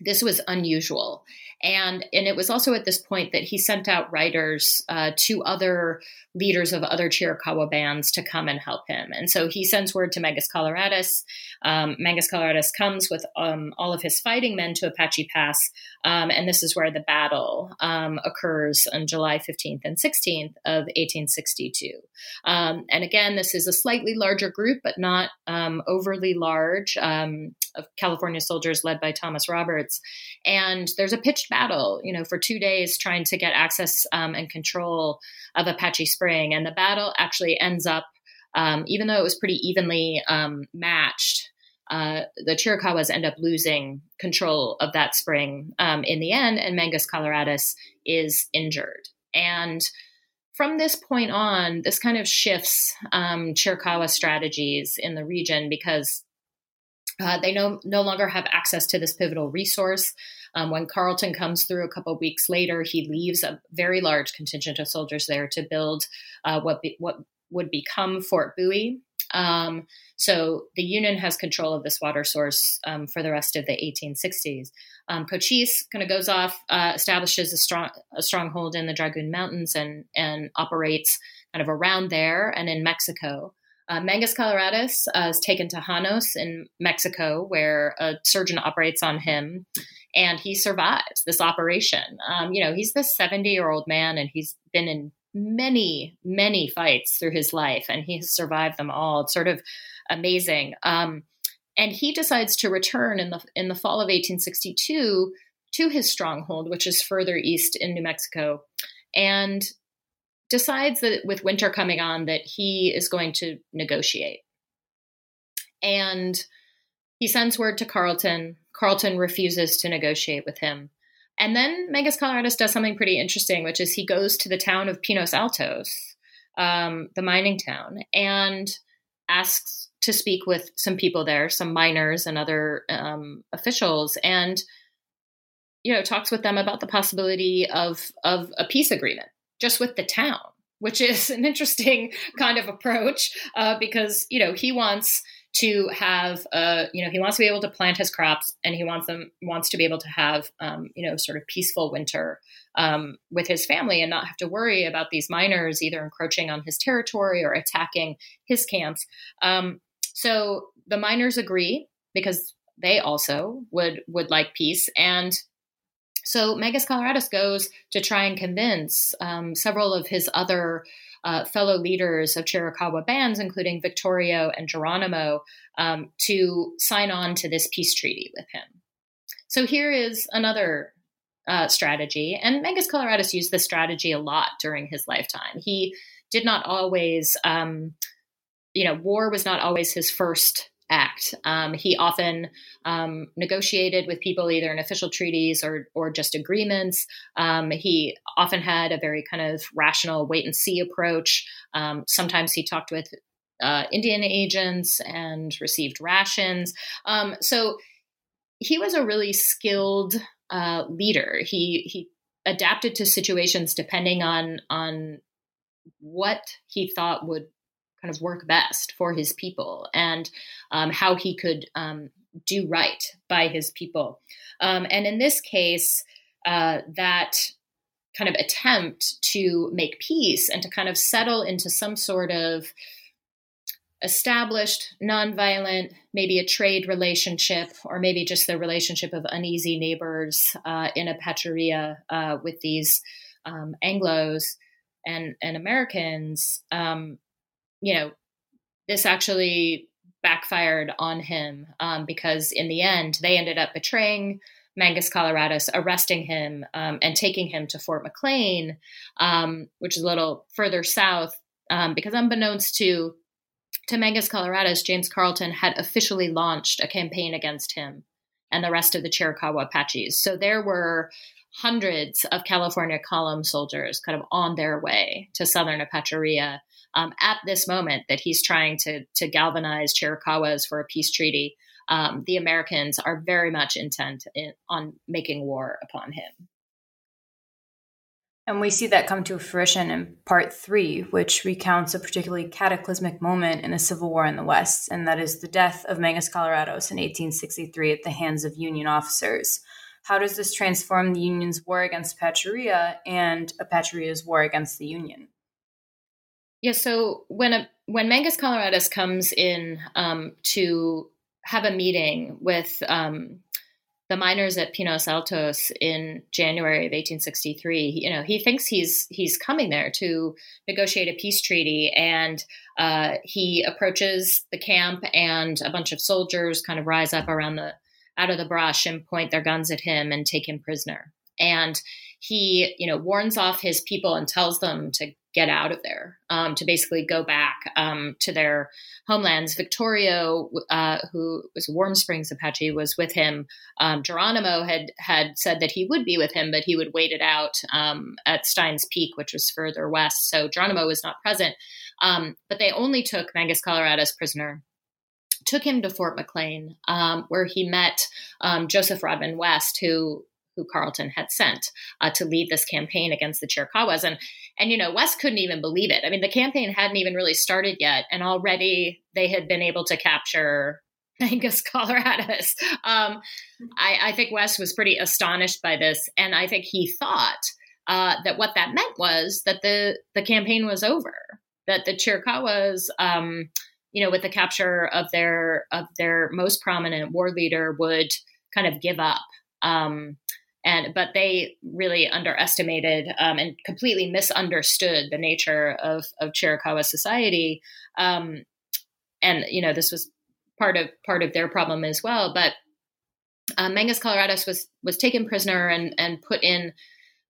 this was unusual and and it was also at this point that he sent out writers uh, to other leaders of other Chiricahua bands to come and help him. And so he sends word to Mangas Coloradas. Um, Mangas Coloradas comes with um, all of his fighting men to Apache Pass, um, and this is where the battle um, occurs on July 15th and 16th of 1862. Um, and again, this is a slightly larger group, but not um, overly large, of California soldiers led by Thomas Roberts. And there's a pitched battle, you know, for two days trying to get access um, and control of Apache Spring. And the battle actually ends up, um, even though it was pretty evenly um, matched, uh, the Chiricahuas end up losing control of that spring um, in the end, and Mangas Coloradas is injured. And from this point on, this kind of shifts um, Chiricahua strategies in the region because uh, they no, no longer have access to this pivotal resource. Um, when Carleton comes through a couple weeks later, he leaves a very large contingent of soldiers there to build uh, what be, what would become Fort Bowie. Um, so the Union has control of this water source um, for the rest of the 1860s. Um, Cochise kind of goes off, uh, establishes a strong a stronghold in the Dragoon Mountains, and and operates kind of around there and in Mexico. Uh, Mangas Coloradas uh, is taken to Janos in Mexico, where a surgeon operates on him, and he survives this operation. Um, you know, he's this 70 year old man, and he's been in many, many fights through his life, and he has survived them all. It's sort of amazing. Um, and he decides to return in the in the fall of 1862 to his stronghold, which is further east in New Mexico, and decides that with winter coming on that he is going to negotiate. And he sends word to Carleton. Carleton refuses to negotiate with him. And then Mangas Coloradas does something pretty interesting, which is he goes to the town of Pinos Altos, um, the mining town, and asks to speak with some people there, some miners and other um, officials, and you know talks with them about the possibility of of a peace agreement just with the town, which is an interesting [laughs] kind of approach uh, because you know he wants to have uh, you know he wants to be able to plant his crops and he wants them wants to be able to have um, you know sort of peaceful winter um, with his family and not have to worry about these miners either encroaching on his territory or attacking his camps. Um, so the miners agree because they also would would like peace. And so Mangas Coloradas goes to try and convince um, several of his other uh, fellow leaders of Chiricahua bands, including Victorio and Geronimo, um, to sign on to this peace treaty with him. So here is another uh, strategy, and Mangas Coloradas used this strategy a lot during his lifetime. He did not always, um, you know, war was not always his first act. Um, he often um, negotiated with people either in official treaties or or just agreements. Um, he often had a very kind of rational wait and see approach. Um, sometimes he talked with uh, Indian agents and received rations. Um, so he was a really skilled uh, leader. He he adapted to situations depending on on what he thought would kind of work best for his people and um, how he could um, do right by his people. Um, and in this case, uh, that kind of attempt to make peace and to kind of settle into some sort of established, nonviolent, maybe a trade relationship, or maybe just the relationship of uneasy neighbors uh, in Apacheria uh, with these um, Anglos and, and Americans, um, you know, this actually backfired on him um, because in the end, they ended up betraying Mangas Coloradas, arresting him um, and taking him to Fort McLane, um, which is a little further south, um, because unbeknownst to to Mangas Coloradas, James Carleton had officially launched a campaign against him and the rest of the Chiricahua Apaches. So there were hundreds of California column soldiers kind of on their way to southern Apacheria um, at this moment that he's trying to to galvanize Chiricahuas for a peace treaty. Um, the Americans are very much intent in, on making war upon him. And we see that come to fruition in part three, which recounts a particularly cataclysmic moment in the Civil War in the West, and that is the death of Mangas Coloradas in 1863 at the hands of Union officers. How does this transform the Union's war against Apacheria and Apacheria's war against the Union? Yeah, so when a when Mangas Coloradas comes in um, to have a meeting with um, the miners at Pinos Altos in January of 1863, you know, he thinks he's he's coming there to negotiate a peace treaty, and uh, he approaches the camp, and a bunch of soldiers kind of rise up around the out of the brush and point their guns at him and take him prisoner. And he, you know, warns off his people and tells them to get out of there, um, to basically go back um, to their homelands. Victorio, uh, who was Warm Springs Apache, was with him. Um, Geronimo had had said that he would be with him, but he would wait it out um, at Steins Peak, which was further west. So Geronimo was not present. Um, but they only took Mangas Coloradas prisoner took him to Fort McLane, um, where he met um, Joseph Rodman West, who who Carleton had sent uh, to lead this campaign against the Chiricahuas. And, and, you know, West couldn't even believe it. I mean, the campaign hadn't even really started yet. And already they had been able to capture Mangas [laughs] coloradas. Um, I, I, think West was pretty astonished by this. And I think he thought uh, that what that meant was that the, the campaign was over, that the Chiricahuas, um, you know, with the capture of their of their most prominent war leader, would kind of give up. Um, and but they really underestimated um, and completely misunderstood the nature of of Chiricahua society. Um, and you know, this was part of part of their problem as well. But uh, Mangas Coloradas was was taken prisoner and and put in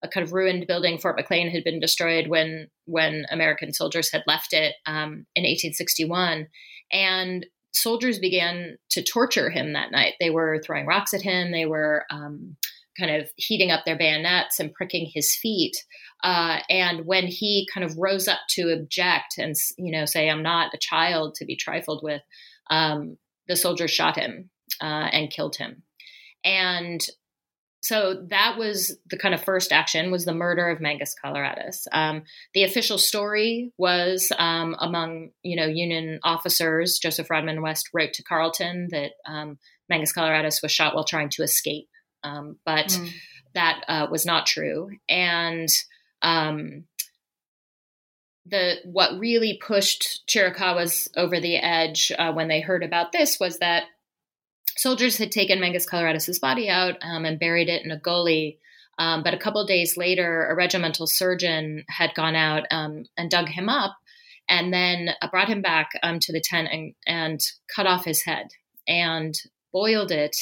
a kind of ruined building. Fort McLane had been destroyed when when American soldiers had left it um, in 1861, and soldiers began to torture him that night. They were throwing rocks at him. They were um, kind of heating up their bayonets and pricking his feet. Uh, and when he kind of rose up to object and you know say, "I'm not a child to be trifled with," um, the soldiers shot him uh, and killed him. And so that was the kind of first action was the murder of Mangas Coloradas. Um, the official story was um, among you know Union officers. Joseph Rodman West wrote to Carleton that um, Mangas Coloradas was shot while trying to escape, um, but mm. that uh, was not true. And um, the what really pushed Chiricahuas over the edge uh, when they heard about this was that soldiers had taken Mangas Coloradas's body out um, and buried it in a gully. Um, but a couple days later, a regimental surgeon had gone out um, and dug him up, and then uh, brought him back um, to the tent and, and, cut off his head and boiled it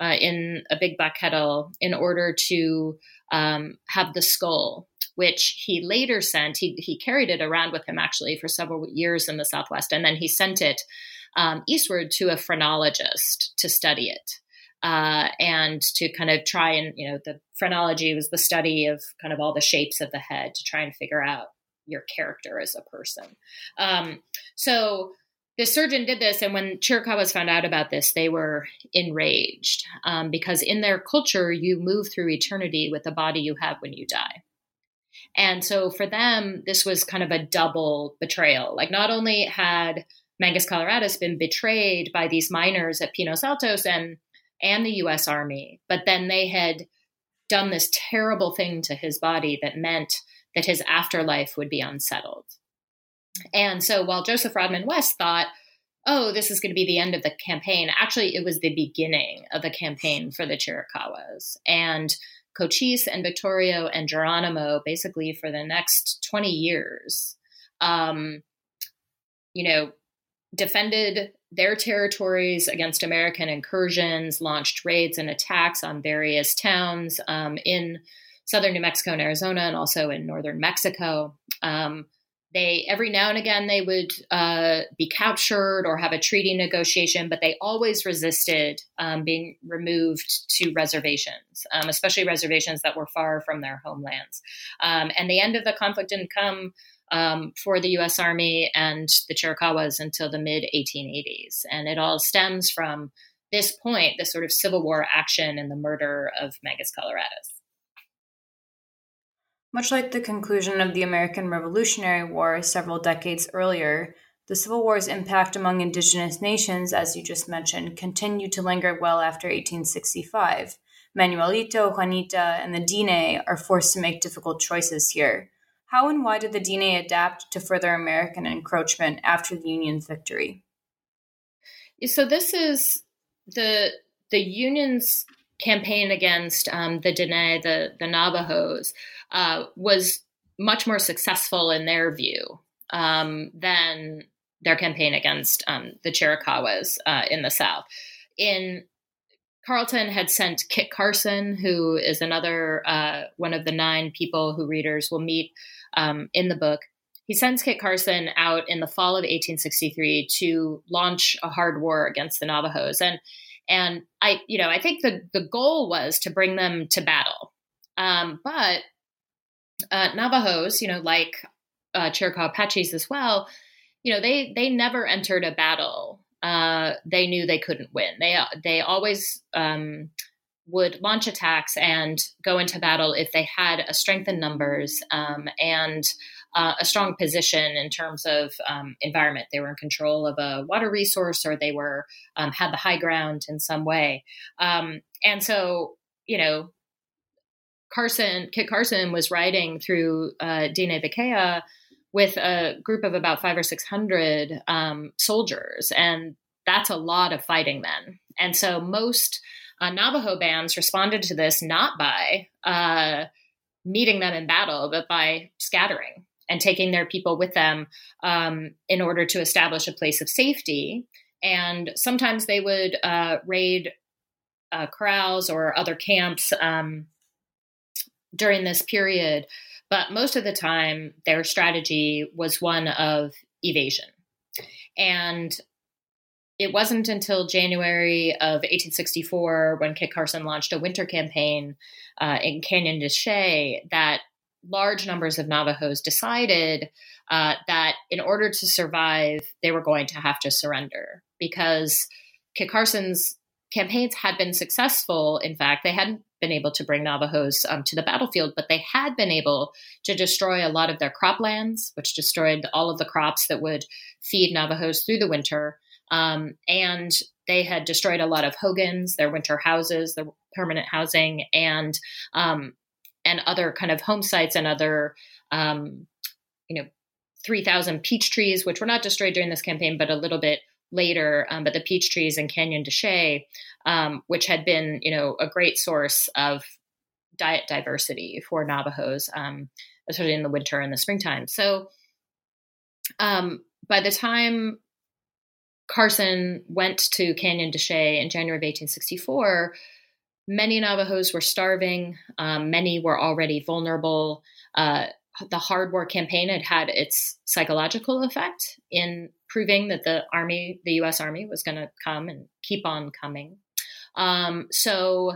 uh, in a big black kettle in order to um, have the skull which he later sent. He, he carried it around with him actually for several years in the Southwest, and then he sent it um, eastward to a phrenologist to study it. Uh, and to kind of try and, you know, the phrenology was the study of kind of all the shapes of the head to try and figure out your character as a person. Um, so the surgeon did this, and when Chiricahuas found out about this, they were enraged um, because in their culture, you move through eternity with the body you have when you die. And so for them, this was kind of a double betrayal. Like, not only had Mangas Coloradas been betrayed by these miners at Pinos Altos and and the U.S. Army, but then they had done this terrible thing to his body that meant that his afterlife would be unsettled. And so while Joseph Rodman West thought, oh, this is going to be the end of the campaign, actually, it was the beginning of the campaign for the Chiricahuas. And Cochise and Victorio and Geronimo, basically for the next 20 years, um, you know, defended their territories against American incursions, launched raids and attacks on various towns um, in southern New Mexico and Arizona, and also in northern Mexico. Um, they every now and again they would uh, be captured or have a treaty negotiation, but they always resisted um, being removed to reservations, um, especially reservations that were far from their homelands. Um, and the end of the conflict didn't come um, for the U.S. Army and the Chiricahuas until the mid 1880s. And it all stems from this point, the sort of Civil War action and the murder of Mangas Coloradas. Much like the conclusion of the American Revolutionary War several decades earlier, the Civil War's impact among indigenous nations, as you just mentioned, continued to linger well after 1865. Manuelito, Juanita, and the Dine are forced to make difficult choices here. How and why did the Dine adapt to further American encroachment after the Union's victory? So this is the the Union's campaign against um, the Dine, the the Navajos, uh, was much more successful in their view um, than their campaign against um, the Chiricahuas uh, in the South. In Carleton had sent Kit Carson, who is another uh, one of the nine people who readers will meet um, in the book. He sends Kit Carson out in the fall of 1863 to launch a hard war against the Navajos, and and I, you know, I think the the goal was to bring them to battle, um, but uh, Navajos, you know, like uh, Chiricahua Apaches as well, you know, they they never entered a battle. Uh, they knew they couldn't win. They they always um, would launch attacks and go into battle if they had a strength in numbers um, and uh, a strong position in terms of um, environment. They were in control of a water resource, or they were um, had the high ground in some way. Um, and so, you know, Carson, Kit Carson was riding through uh, Diné with a group of about five or six hundred um, soldiers, and that's a lot of fighting men. And so most uh, Navajo bands responded to this not by uh, meeting them in battle, but by scattering and taking their people with them um, in order to establish a place of safety. And sometimes they would uh, raid uh, corrals or other camps um, during this period. But most of the time, their strategy was one of evasion. And it wasn't until January of 1864 when Kit Carson launched a winter campaign uh, in Canyon de Chelly that large numbers of Navajos decided uh, that in order to survive, they were going to have to surrender because Kit Carson's campaigns had been successful. In fact, they hadn't been able to bring Navajos um, to the battlefield, but they had been able to destroy a lot of their croplands, which destroyed all of the crops that would feed Navajos through the winter. Um, and they had destroyed a lot of hogans, their winter houses, their permanent housing, and um, and other kind of home sites and other, um, you know, 3,000 peach trees, which were not destroyed during this campaign, but a little bit later. Um, but the peach trees in Canyon de Chelly, um, which had been, you know, a great source of diet diversity for Navajos, um, especially in the winter and the springtime. So um, by the time Carson went to Canyon de Chelly in January of 1864, many Navajos were starving. Um, many were already vulnerable. Uh, the hard war campaign had had its psychological effect in proving that the army, the U.S. Army, was going to come and keep on coming. Um, so,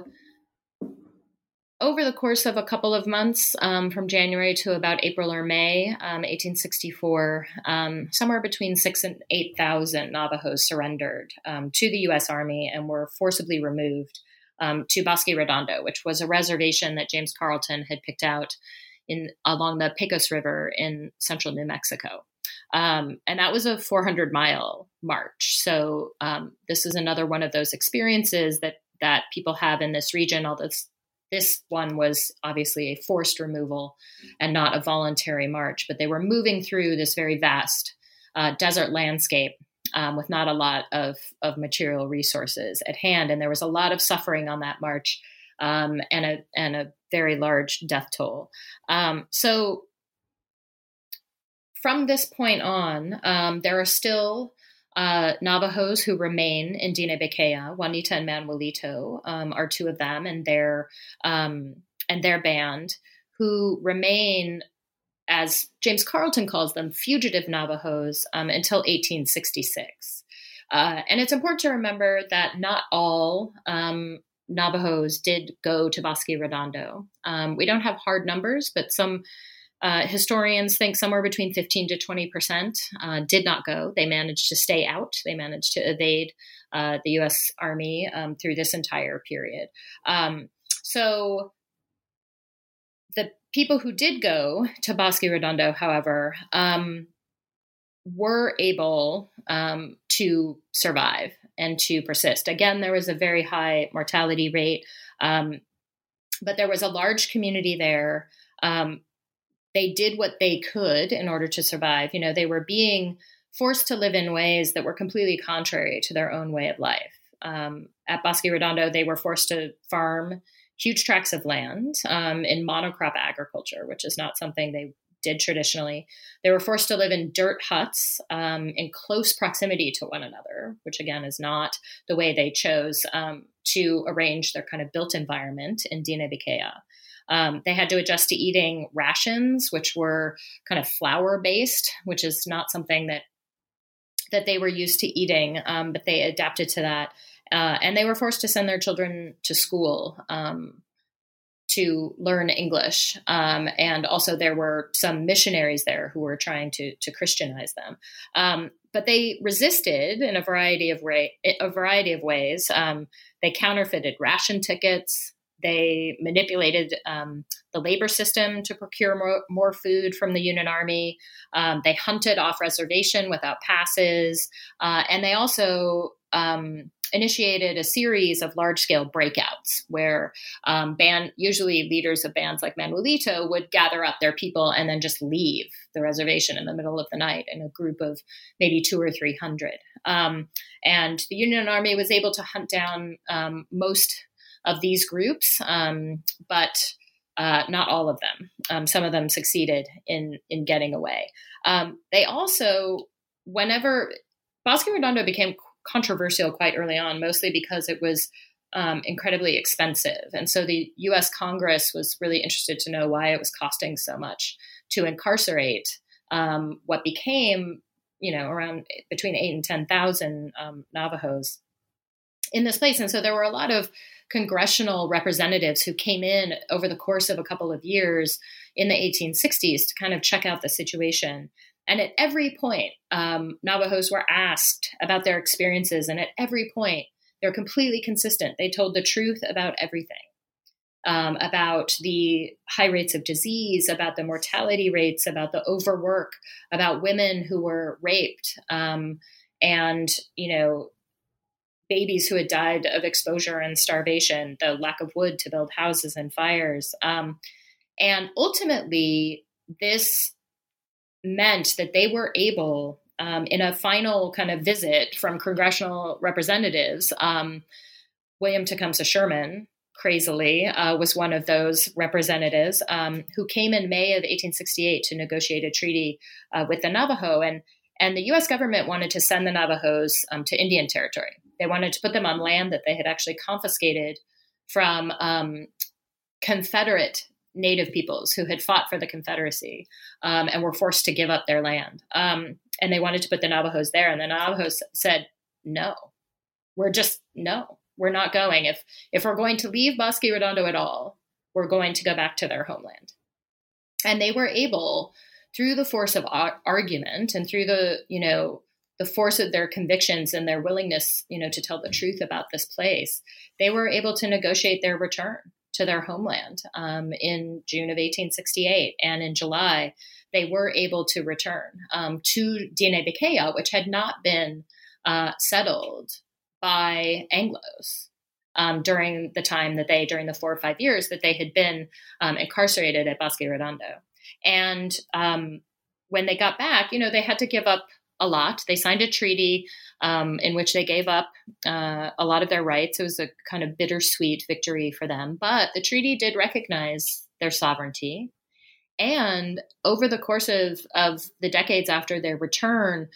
over the course of a couple of months, um, from January to about April or May, 1864, um, um, somewhere between six and eight thousand Navajos surrendered um, to the U.S. Army and were forcibly removed um, to Bosque Redondo, which was a reservation that James Carleton had picked out in along the Pecos River in central New Mexico. Um, and that was a 400 mile march. So um, this is another one of those experiences that that people have in this region. Although this this one was obviously a forced removal and not a voluntary march, but they were moving through this very vast uh, desert landscape um, with not a lot of, of material resources at hand. And there was a lot of suffering on that march um, and, a, and a very large death toll. Um, so from this point on, um, there are still uh, Navajos who remain in Diné Juanita and Manuelito um, are two of them, and their um, and their band who remain as James Carleton calls them, fugitive Navajos um, until 1866. Uh, and it's important to remember that not all um, Navajos did go to Bosque Redondo. Um, we don't have hard numbers, but some uh, historians think somewhere between 15 to 20 percent uh, did not go. They managed to stay out. They managed to evade uh, the U.S. Army um, through this entire period. Um, so the people who did go to Bosque Redondo, however, um, were able um, to survive and to persist. Again, there was a very high mortality rate, um, but there was a large community there. Um, they did what they could in order to survive. You know, they were being forced to live in ways that were completely contrary to their own way of life. Um, at Bosque Redondo, they were forced to farm huge tracts of land um, in monocrop agriculture, which is not something they did traditionally. They were forced to live in dirt huts um, in close proximity to one another, which again is not the way they chose um, to arrange their kind of built environment in Bikéyah. Um, they had to adjust to eating rations, which were kind of flour based, which is not something that that they were used to eating, um, but they adapted to that. Uh, and they were forced to send their children to school um, to learn English. Um, and also, there were some missionaries there who were trying to, to Christianize them. Um, but they resisted in a variety of ra- a variety of ways. Um, they counterfeited ration tickets. They manipulated um, the labor system to procure more, more, food from the Union Army. Um, they hunted off reservation without passes, uh, and they also um, initiated a series of large scale breakouts where um, band usually leaders of bands like Manuelito would gather up their people and then just leave the reservation in the middle of the night in a group of maybe two or three hundred. Um, and the Union Army was able to hunt down um, most of these groups, um, but uh, not all of them. Um, some of them succeeded in in getting away. Um, they also, whenever Bosque Redondo became controversial quite early on, mostly because it was um, incredibly expensive. And so the US Congress was really interested to know why it was costing so much to incarcerate um, what became, you know, around between eight and 10,000 um, Navajos in this place. And so there were a lot of congressional representatives who came in over the course of a couple of years in the 1860s to kind of check out the situation. And at every point, um, Navajos were asked about their experiences. And at every point, they're completely consistent. They told the truth about everything. Um, about the high rates of disease, about the mortality rates, about the overwork, about women who were raped, um, and you know, babies who had died of exposure and starvation, the lack of wood to build houses and fires, um, and ultimately, this meant that they were able, um, in a final kind of visit from congressional representatives, um, William Tecumseh Sherman, crazily, uh, was one of those representatives um, who came in May of 1868 to negotiate a treaty uh, with the Navajo. And, and the US government wanted to send the Navajos um, to Indian Territory. They wanted to put them on land that they had actually confiscated from um, Confederate native peoples who had fought for the Confederacy um, and were forced to give up their land. Um, and they wanted to put the Navajos there. And the Navajos said, no, we're just, no, we're not going. If, if we're going to leave Bosque Redondo at all, we're going to go back to their homeland. And they were able, through the force of argument and through the, you know, the force of their convictions and their willingness, you know, to tell the truth about this place, they were able to negotiate their return to their homeland um, in June of 1868. And in July, they were able to return um, to Diné-Bikéyah, which had not been uh, settled by Anglos. Um, during the time that they, during the four or five years that they had been um, incarcerated at Bosque Redondo. And um, when they got back, you know, they had to give up a lot. They signed a treaty um, in which they gave up uh, a lot of their rights. It was a kind of bittersweet victory for them, but the treaty did recognize their sovereignty. And over the course of, of the decades after their return,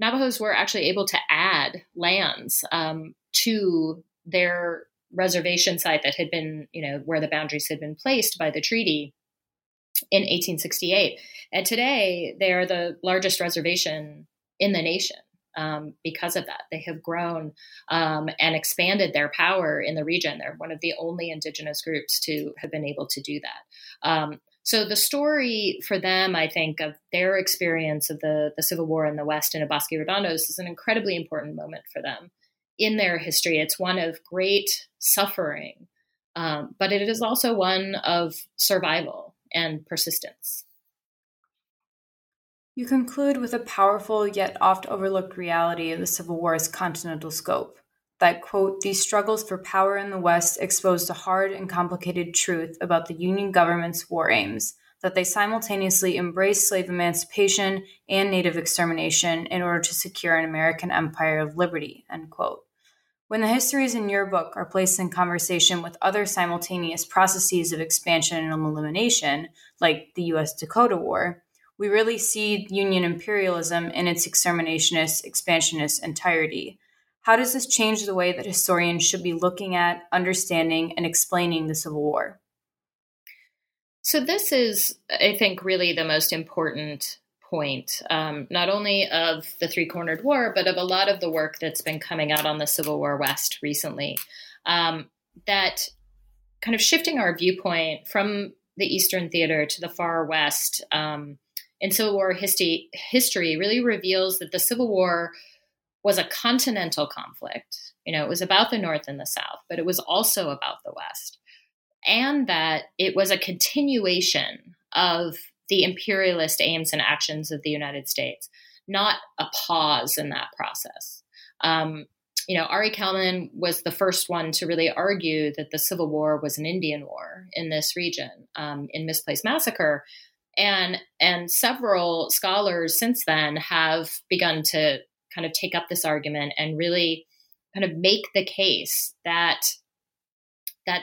Navajos were actually able to add lands um, to their reservation site that had been, you know, where the boundaries had been placed by the treaty in 1868. And today, they are the largest reservation in the nation um, because of that. They have grown um, and expanded their power in the region. They're one of the only indigenous groups to have been able to do that. Um, so the story for them, I think, of their experience of the, the Civil War in the West and of Bosque Redondos is an incredibly important moment for them in their history. It's one of great suffering, um, but it is also one of survival and persistence. You conclude with a powerful yet oft overlooked reality of the Civil War's continental scope that, quote, these struggles for power in the West exposed a hard and complicated truth about the Union government's war aims, that they simultaneously embraced slave emancipation and native extermination in order to secure an American empire of liberty, end quote. When the histories in your book are placed in conversation with other simultaneous processes of expansion and elimination, like the US Dakota War, we really see Union imperialism in its exterminationist, expansionist entirety. How does this change the way that historians should be looking at, understanding, and explaining the Civil War? So, this is, I think, really the most important point, um, not only of the Three Cornered War, but of a lot of the work that's been coming out on the Civil War West recently. Um, that kind of shifting our viewpoint from the Eastern Theater to the far West um, in Civil War history, history really reveals that the Civil War was a continental conflict. You know, it was about the North and the South, but it was also about the West. And that it was a continuation of the imperialist aims and actions of the United States, not a pause in that process. Um, you know, Ari Kelman was the first one to really argue that the Civil War was an Indian war in this region um, in Misplaced Massacre. And, and several scholars since then have begun to kind of take up this argument and really kind of make the case that that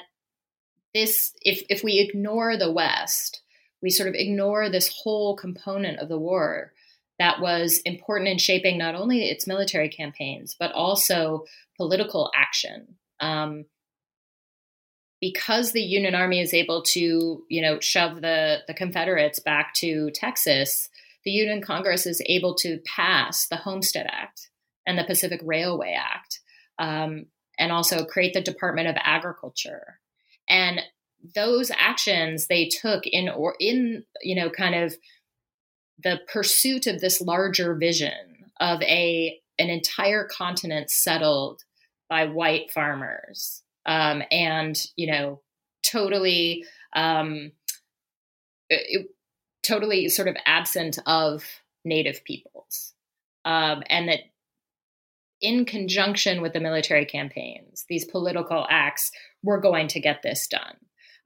this if if we ignore the West, we sort of ignore this whole component of the war that was important in shaping not only its military campaigns but also political action. Um, because the Union Army is able to, you know, shove the the Confederates back to Texas, the Union Congress is able to pass the Homestead Act and the Pacific Railway Act, um, and also create the Department of Agriculture. And those actions they took in or in you know kind of the pursuit of this larger vision of a an entire continent settled by white farmers um, and you know totally um, it, totally sort of absent of native peoples um, and that in conjunction with the military campaigns these political acts were going to get this done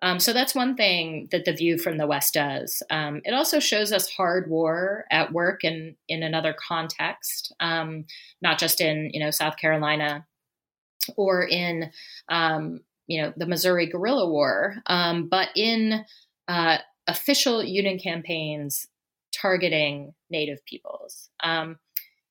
um, so that's one thing that the view from the West does. Um, it also shows us hard war at work in in another context, um, not just in you know South Carolina or in um, you know the Missouri Guerrilla War, um, but in uh, official Union campaigns targeting Native peoples. Um,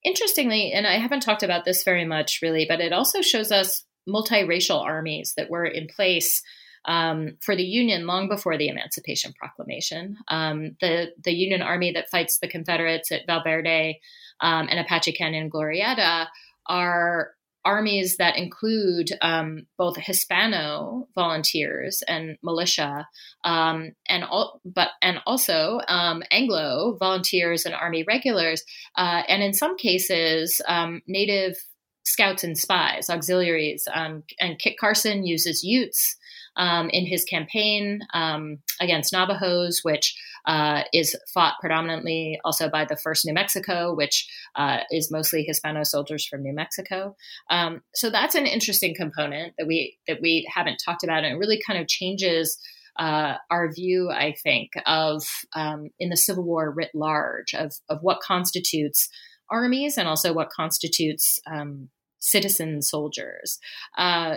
interestingly, and I haven't talked about this very much really, but it also shows us multiracial armies that were in place um, for the Union long before the Emancipation Proclamation. Um, the the Union Army that fights the Confederates at Valverde um, and Apache Canyon Glorieta are armies that include um, both Hispano volunteers and militia, um, and all, but and also um, Anglo volunteers and army regulars, uh, and in some cases, Native scouts and spies, auxiliaries. Um, and Kit Carson uses Utes um, in his campaign um, against Navajos, which uh, is fought predominantly also by the First New Mexico, which uh, is mostly Hispano soldiers from New Mexico. Um, so that's an interesting component that we that we haven't talked about, and it really kind of changes. Uh, our view, I think, of um, in the Civil War writ large of, of what constitutes armies and also what constitutes um, citizen soldiers. Uh,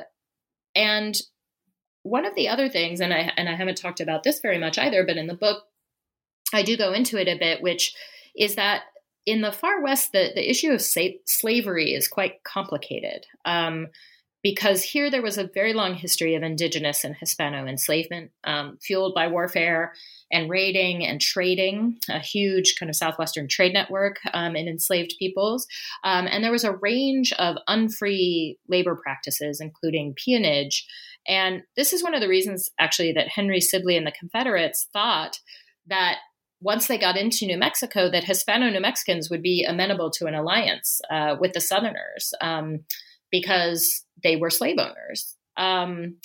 and one of the other things, and I and I haven't talked about this very much either, but in the book I do go into it a bit, which is that in the far west, the, the issue of sa- slavery is quite complicated. Um, because here there was a very long history of indigenous and Hispano enslavement, um, fueled by warfare and raiding and trading, a huge kind of southwestern trade network um, in enslaved peoples. Um, and there was a range of unfree labor practices, including peonage. And this is one of the reasons, actually, that Henry Sibley and the Confederates thought that once they got into New Mexico, that Hispano New Mexicans would be amenable to an alliance uh, with the Southerners um, because they were slave owners. Um,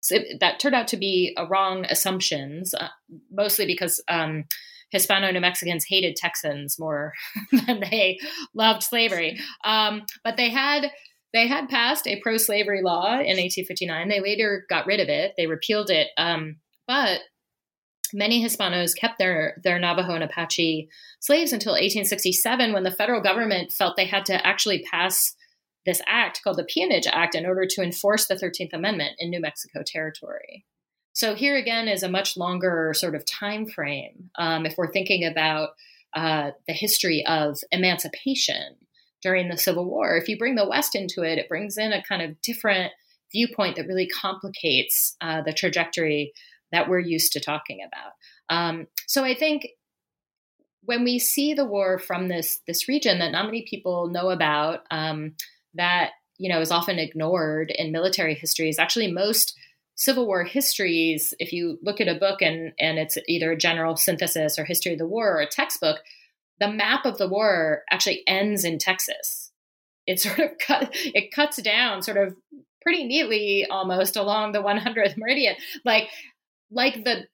so it, that turned out to be a wrong assumptions, uh, mostly because um, Hispano New Mexicans hated Texans more [laughs] than they loved slavery. Um, but they had they had passed a pro-slavery law in 1859. They later got rid of it. They repealed it. Um, but many Hispanos kept their their Navajo and Apache slaves until 1867, when the federal government felt they had to actually pass this act called the Peonage Act in order to enforce the 13th Amendment in New Mexico territory. So here again is a much longer sort of time frame um, if we're thinking about uh, the history of emancipation during the Civil War. If you bring the West into it, it brings in a kind of different viewpoint that really complicates uh, the trajectory that we're used to talking about. Um, so I think when we see the war from this this region that not many people know about, um, that you know is often ignored in military history, is actually most Civil War histories, if you look at a book and, and it's either a general synthesis or history of the war or a textbook, the map of the war actually ends in Texas. It sort of cut, it cuts down sort of pretty neatly almost along the 100th meridian. Like, like the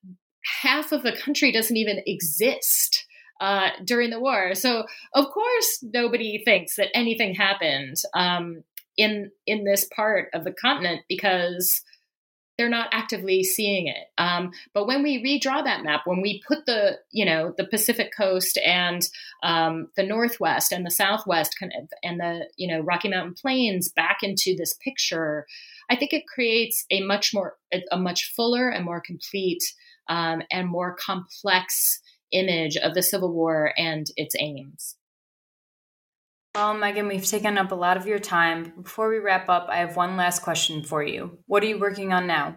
half of the country doesn't even exist uh, during the war. So of course nobody thinks that anything happened um, in in this part of the continent because they're not actively seeing it. Um, but when we redraw that map, when we put the you know the Pacific coast and um, the Northwest and the Southwest and the you know Rocky Mountain Plains back into this picture, I think it creates a much more a, much fuller and more complete um, and more complex image of the Civil War and its aims. Well, Megan, we've taken up a lot of your time. Before we wrap up, I have one last question for you. What are you working on now?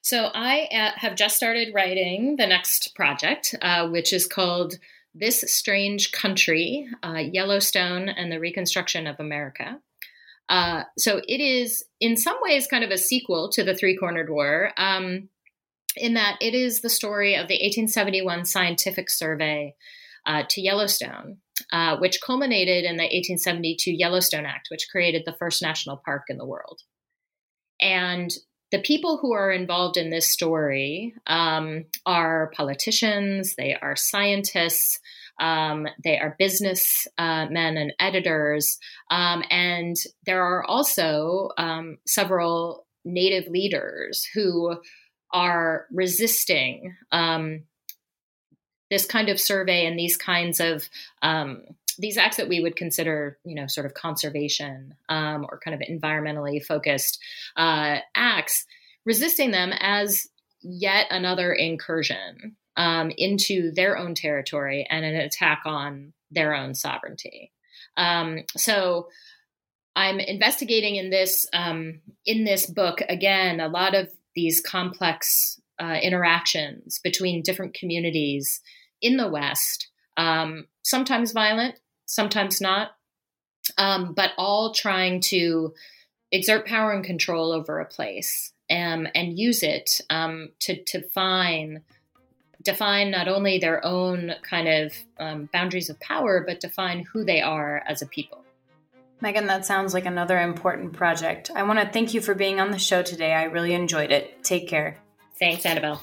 So, I uh, have just started writing the next project, uh, which is called This Strange Country uh, Yellowstone and the Reconstruction of America. Uh, so, it is in some ways kind of a sequel to the Three Cornered War. Um, in that it is the story of the 1871 scientific survey uh, to Yellowstone, uh, which culminated in the 1872 Yellowstone Act, which created the first national park in the world. And the people who are involved in this story um, are politicians, they are scientists, um, they are business uh, men and editors, um, and there are also um, several native leaders who are resisting um, this kind of survey and these kinds of um, these acts that we would consider, you know, sort of conservation um, or kind of environmentally focused uh, acts, resisting them as yet another incursion um, into their own territory and an attack on their own sovereignty. Um, so I'm investigating in this um, in this book again a lot of these complex uh, interactions between different communities in the West, um, sometimes violent, sometimes not, um, but all trying to exert power and control over a place um, and use it to, to define define not only their own kind of um, boundaries of power, but define who they are as a people. Megan, that sounds like another important project. I want to thank you for being on the show today. I really enjoyed it. Take care. Thanks, Annabelle.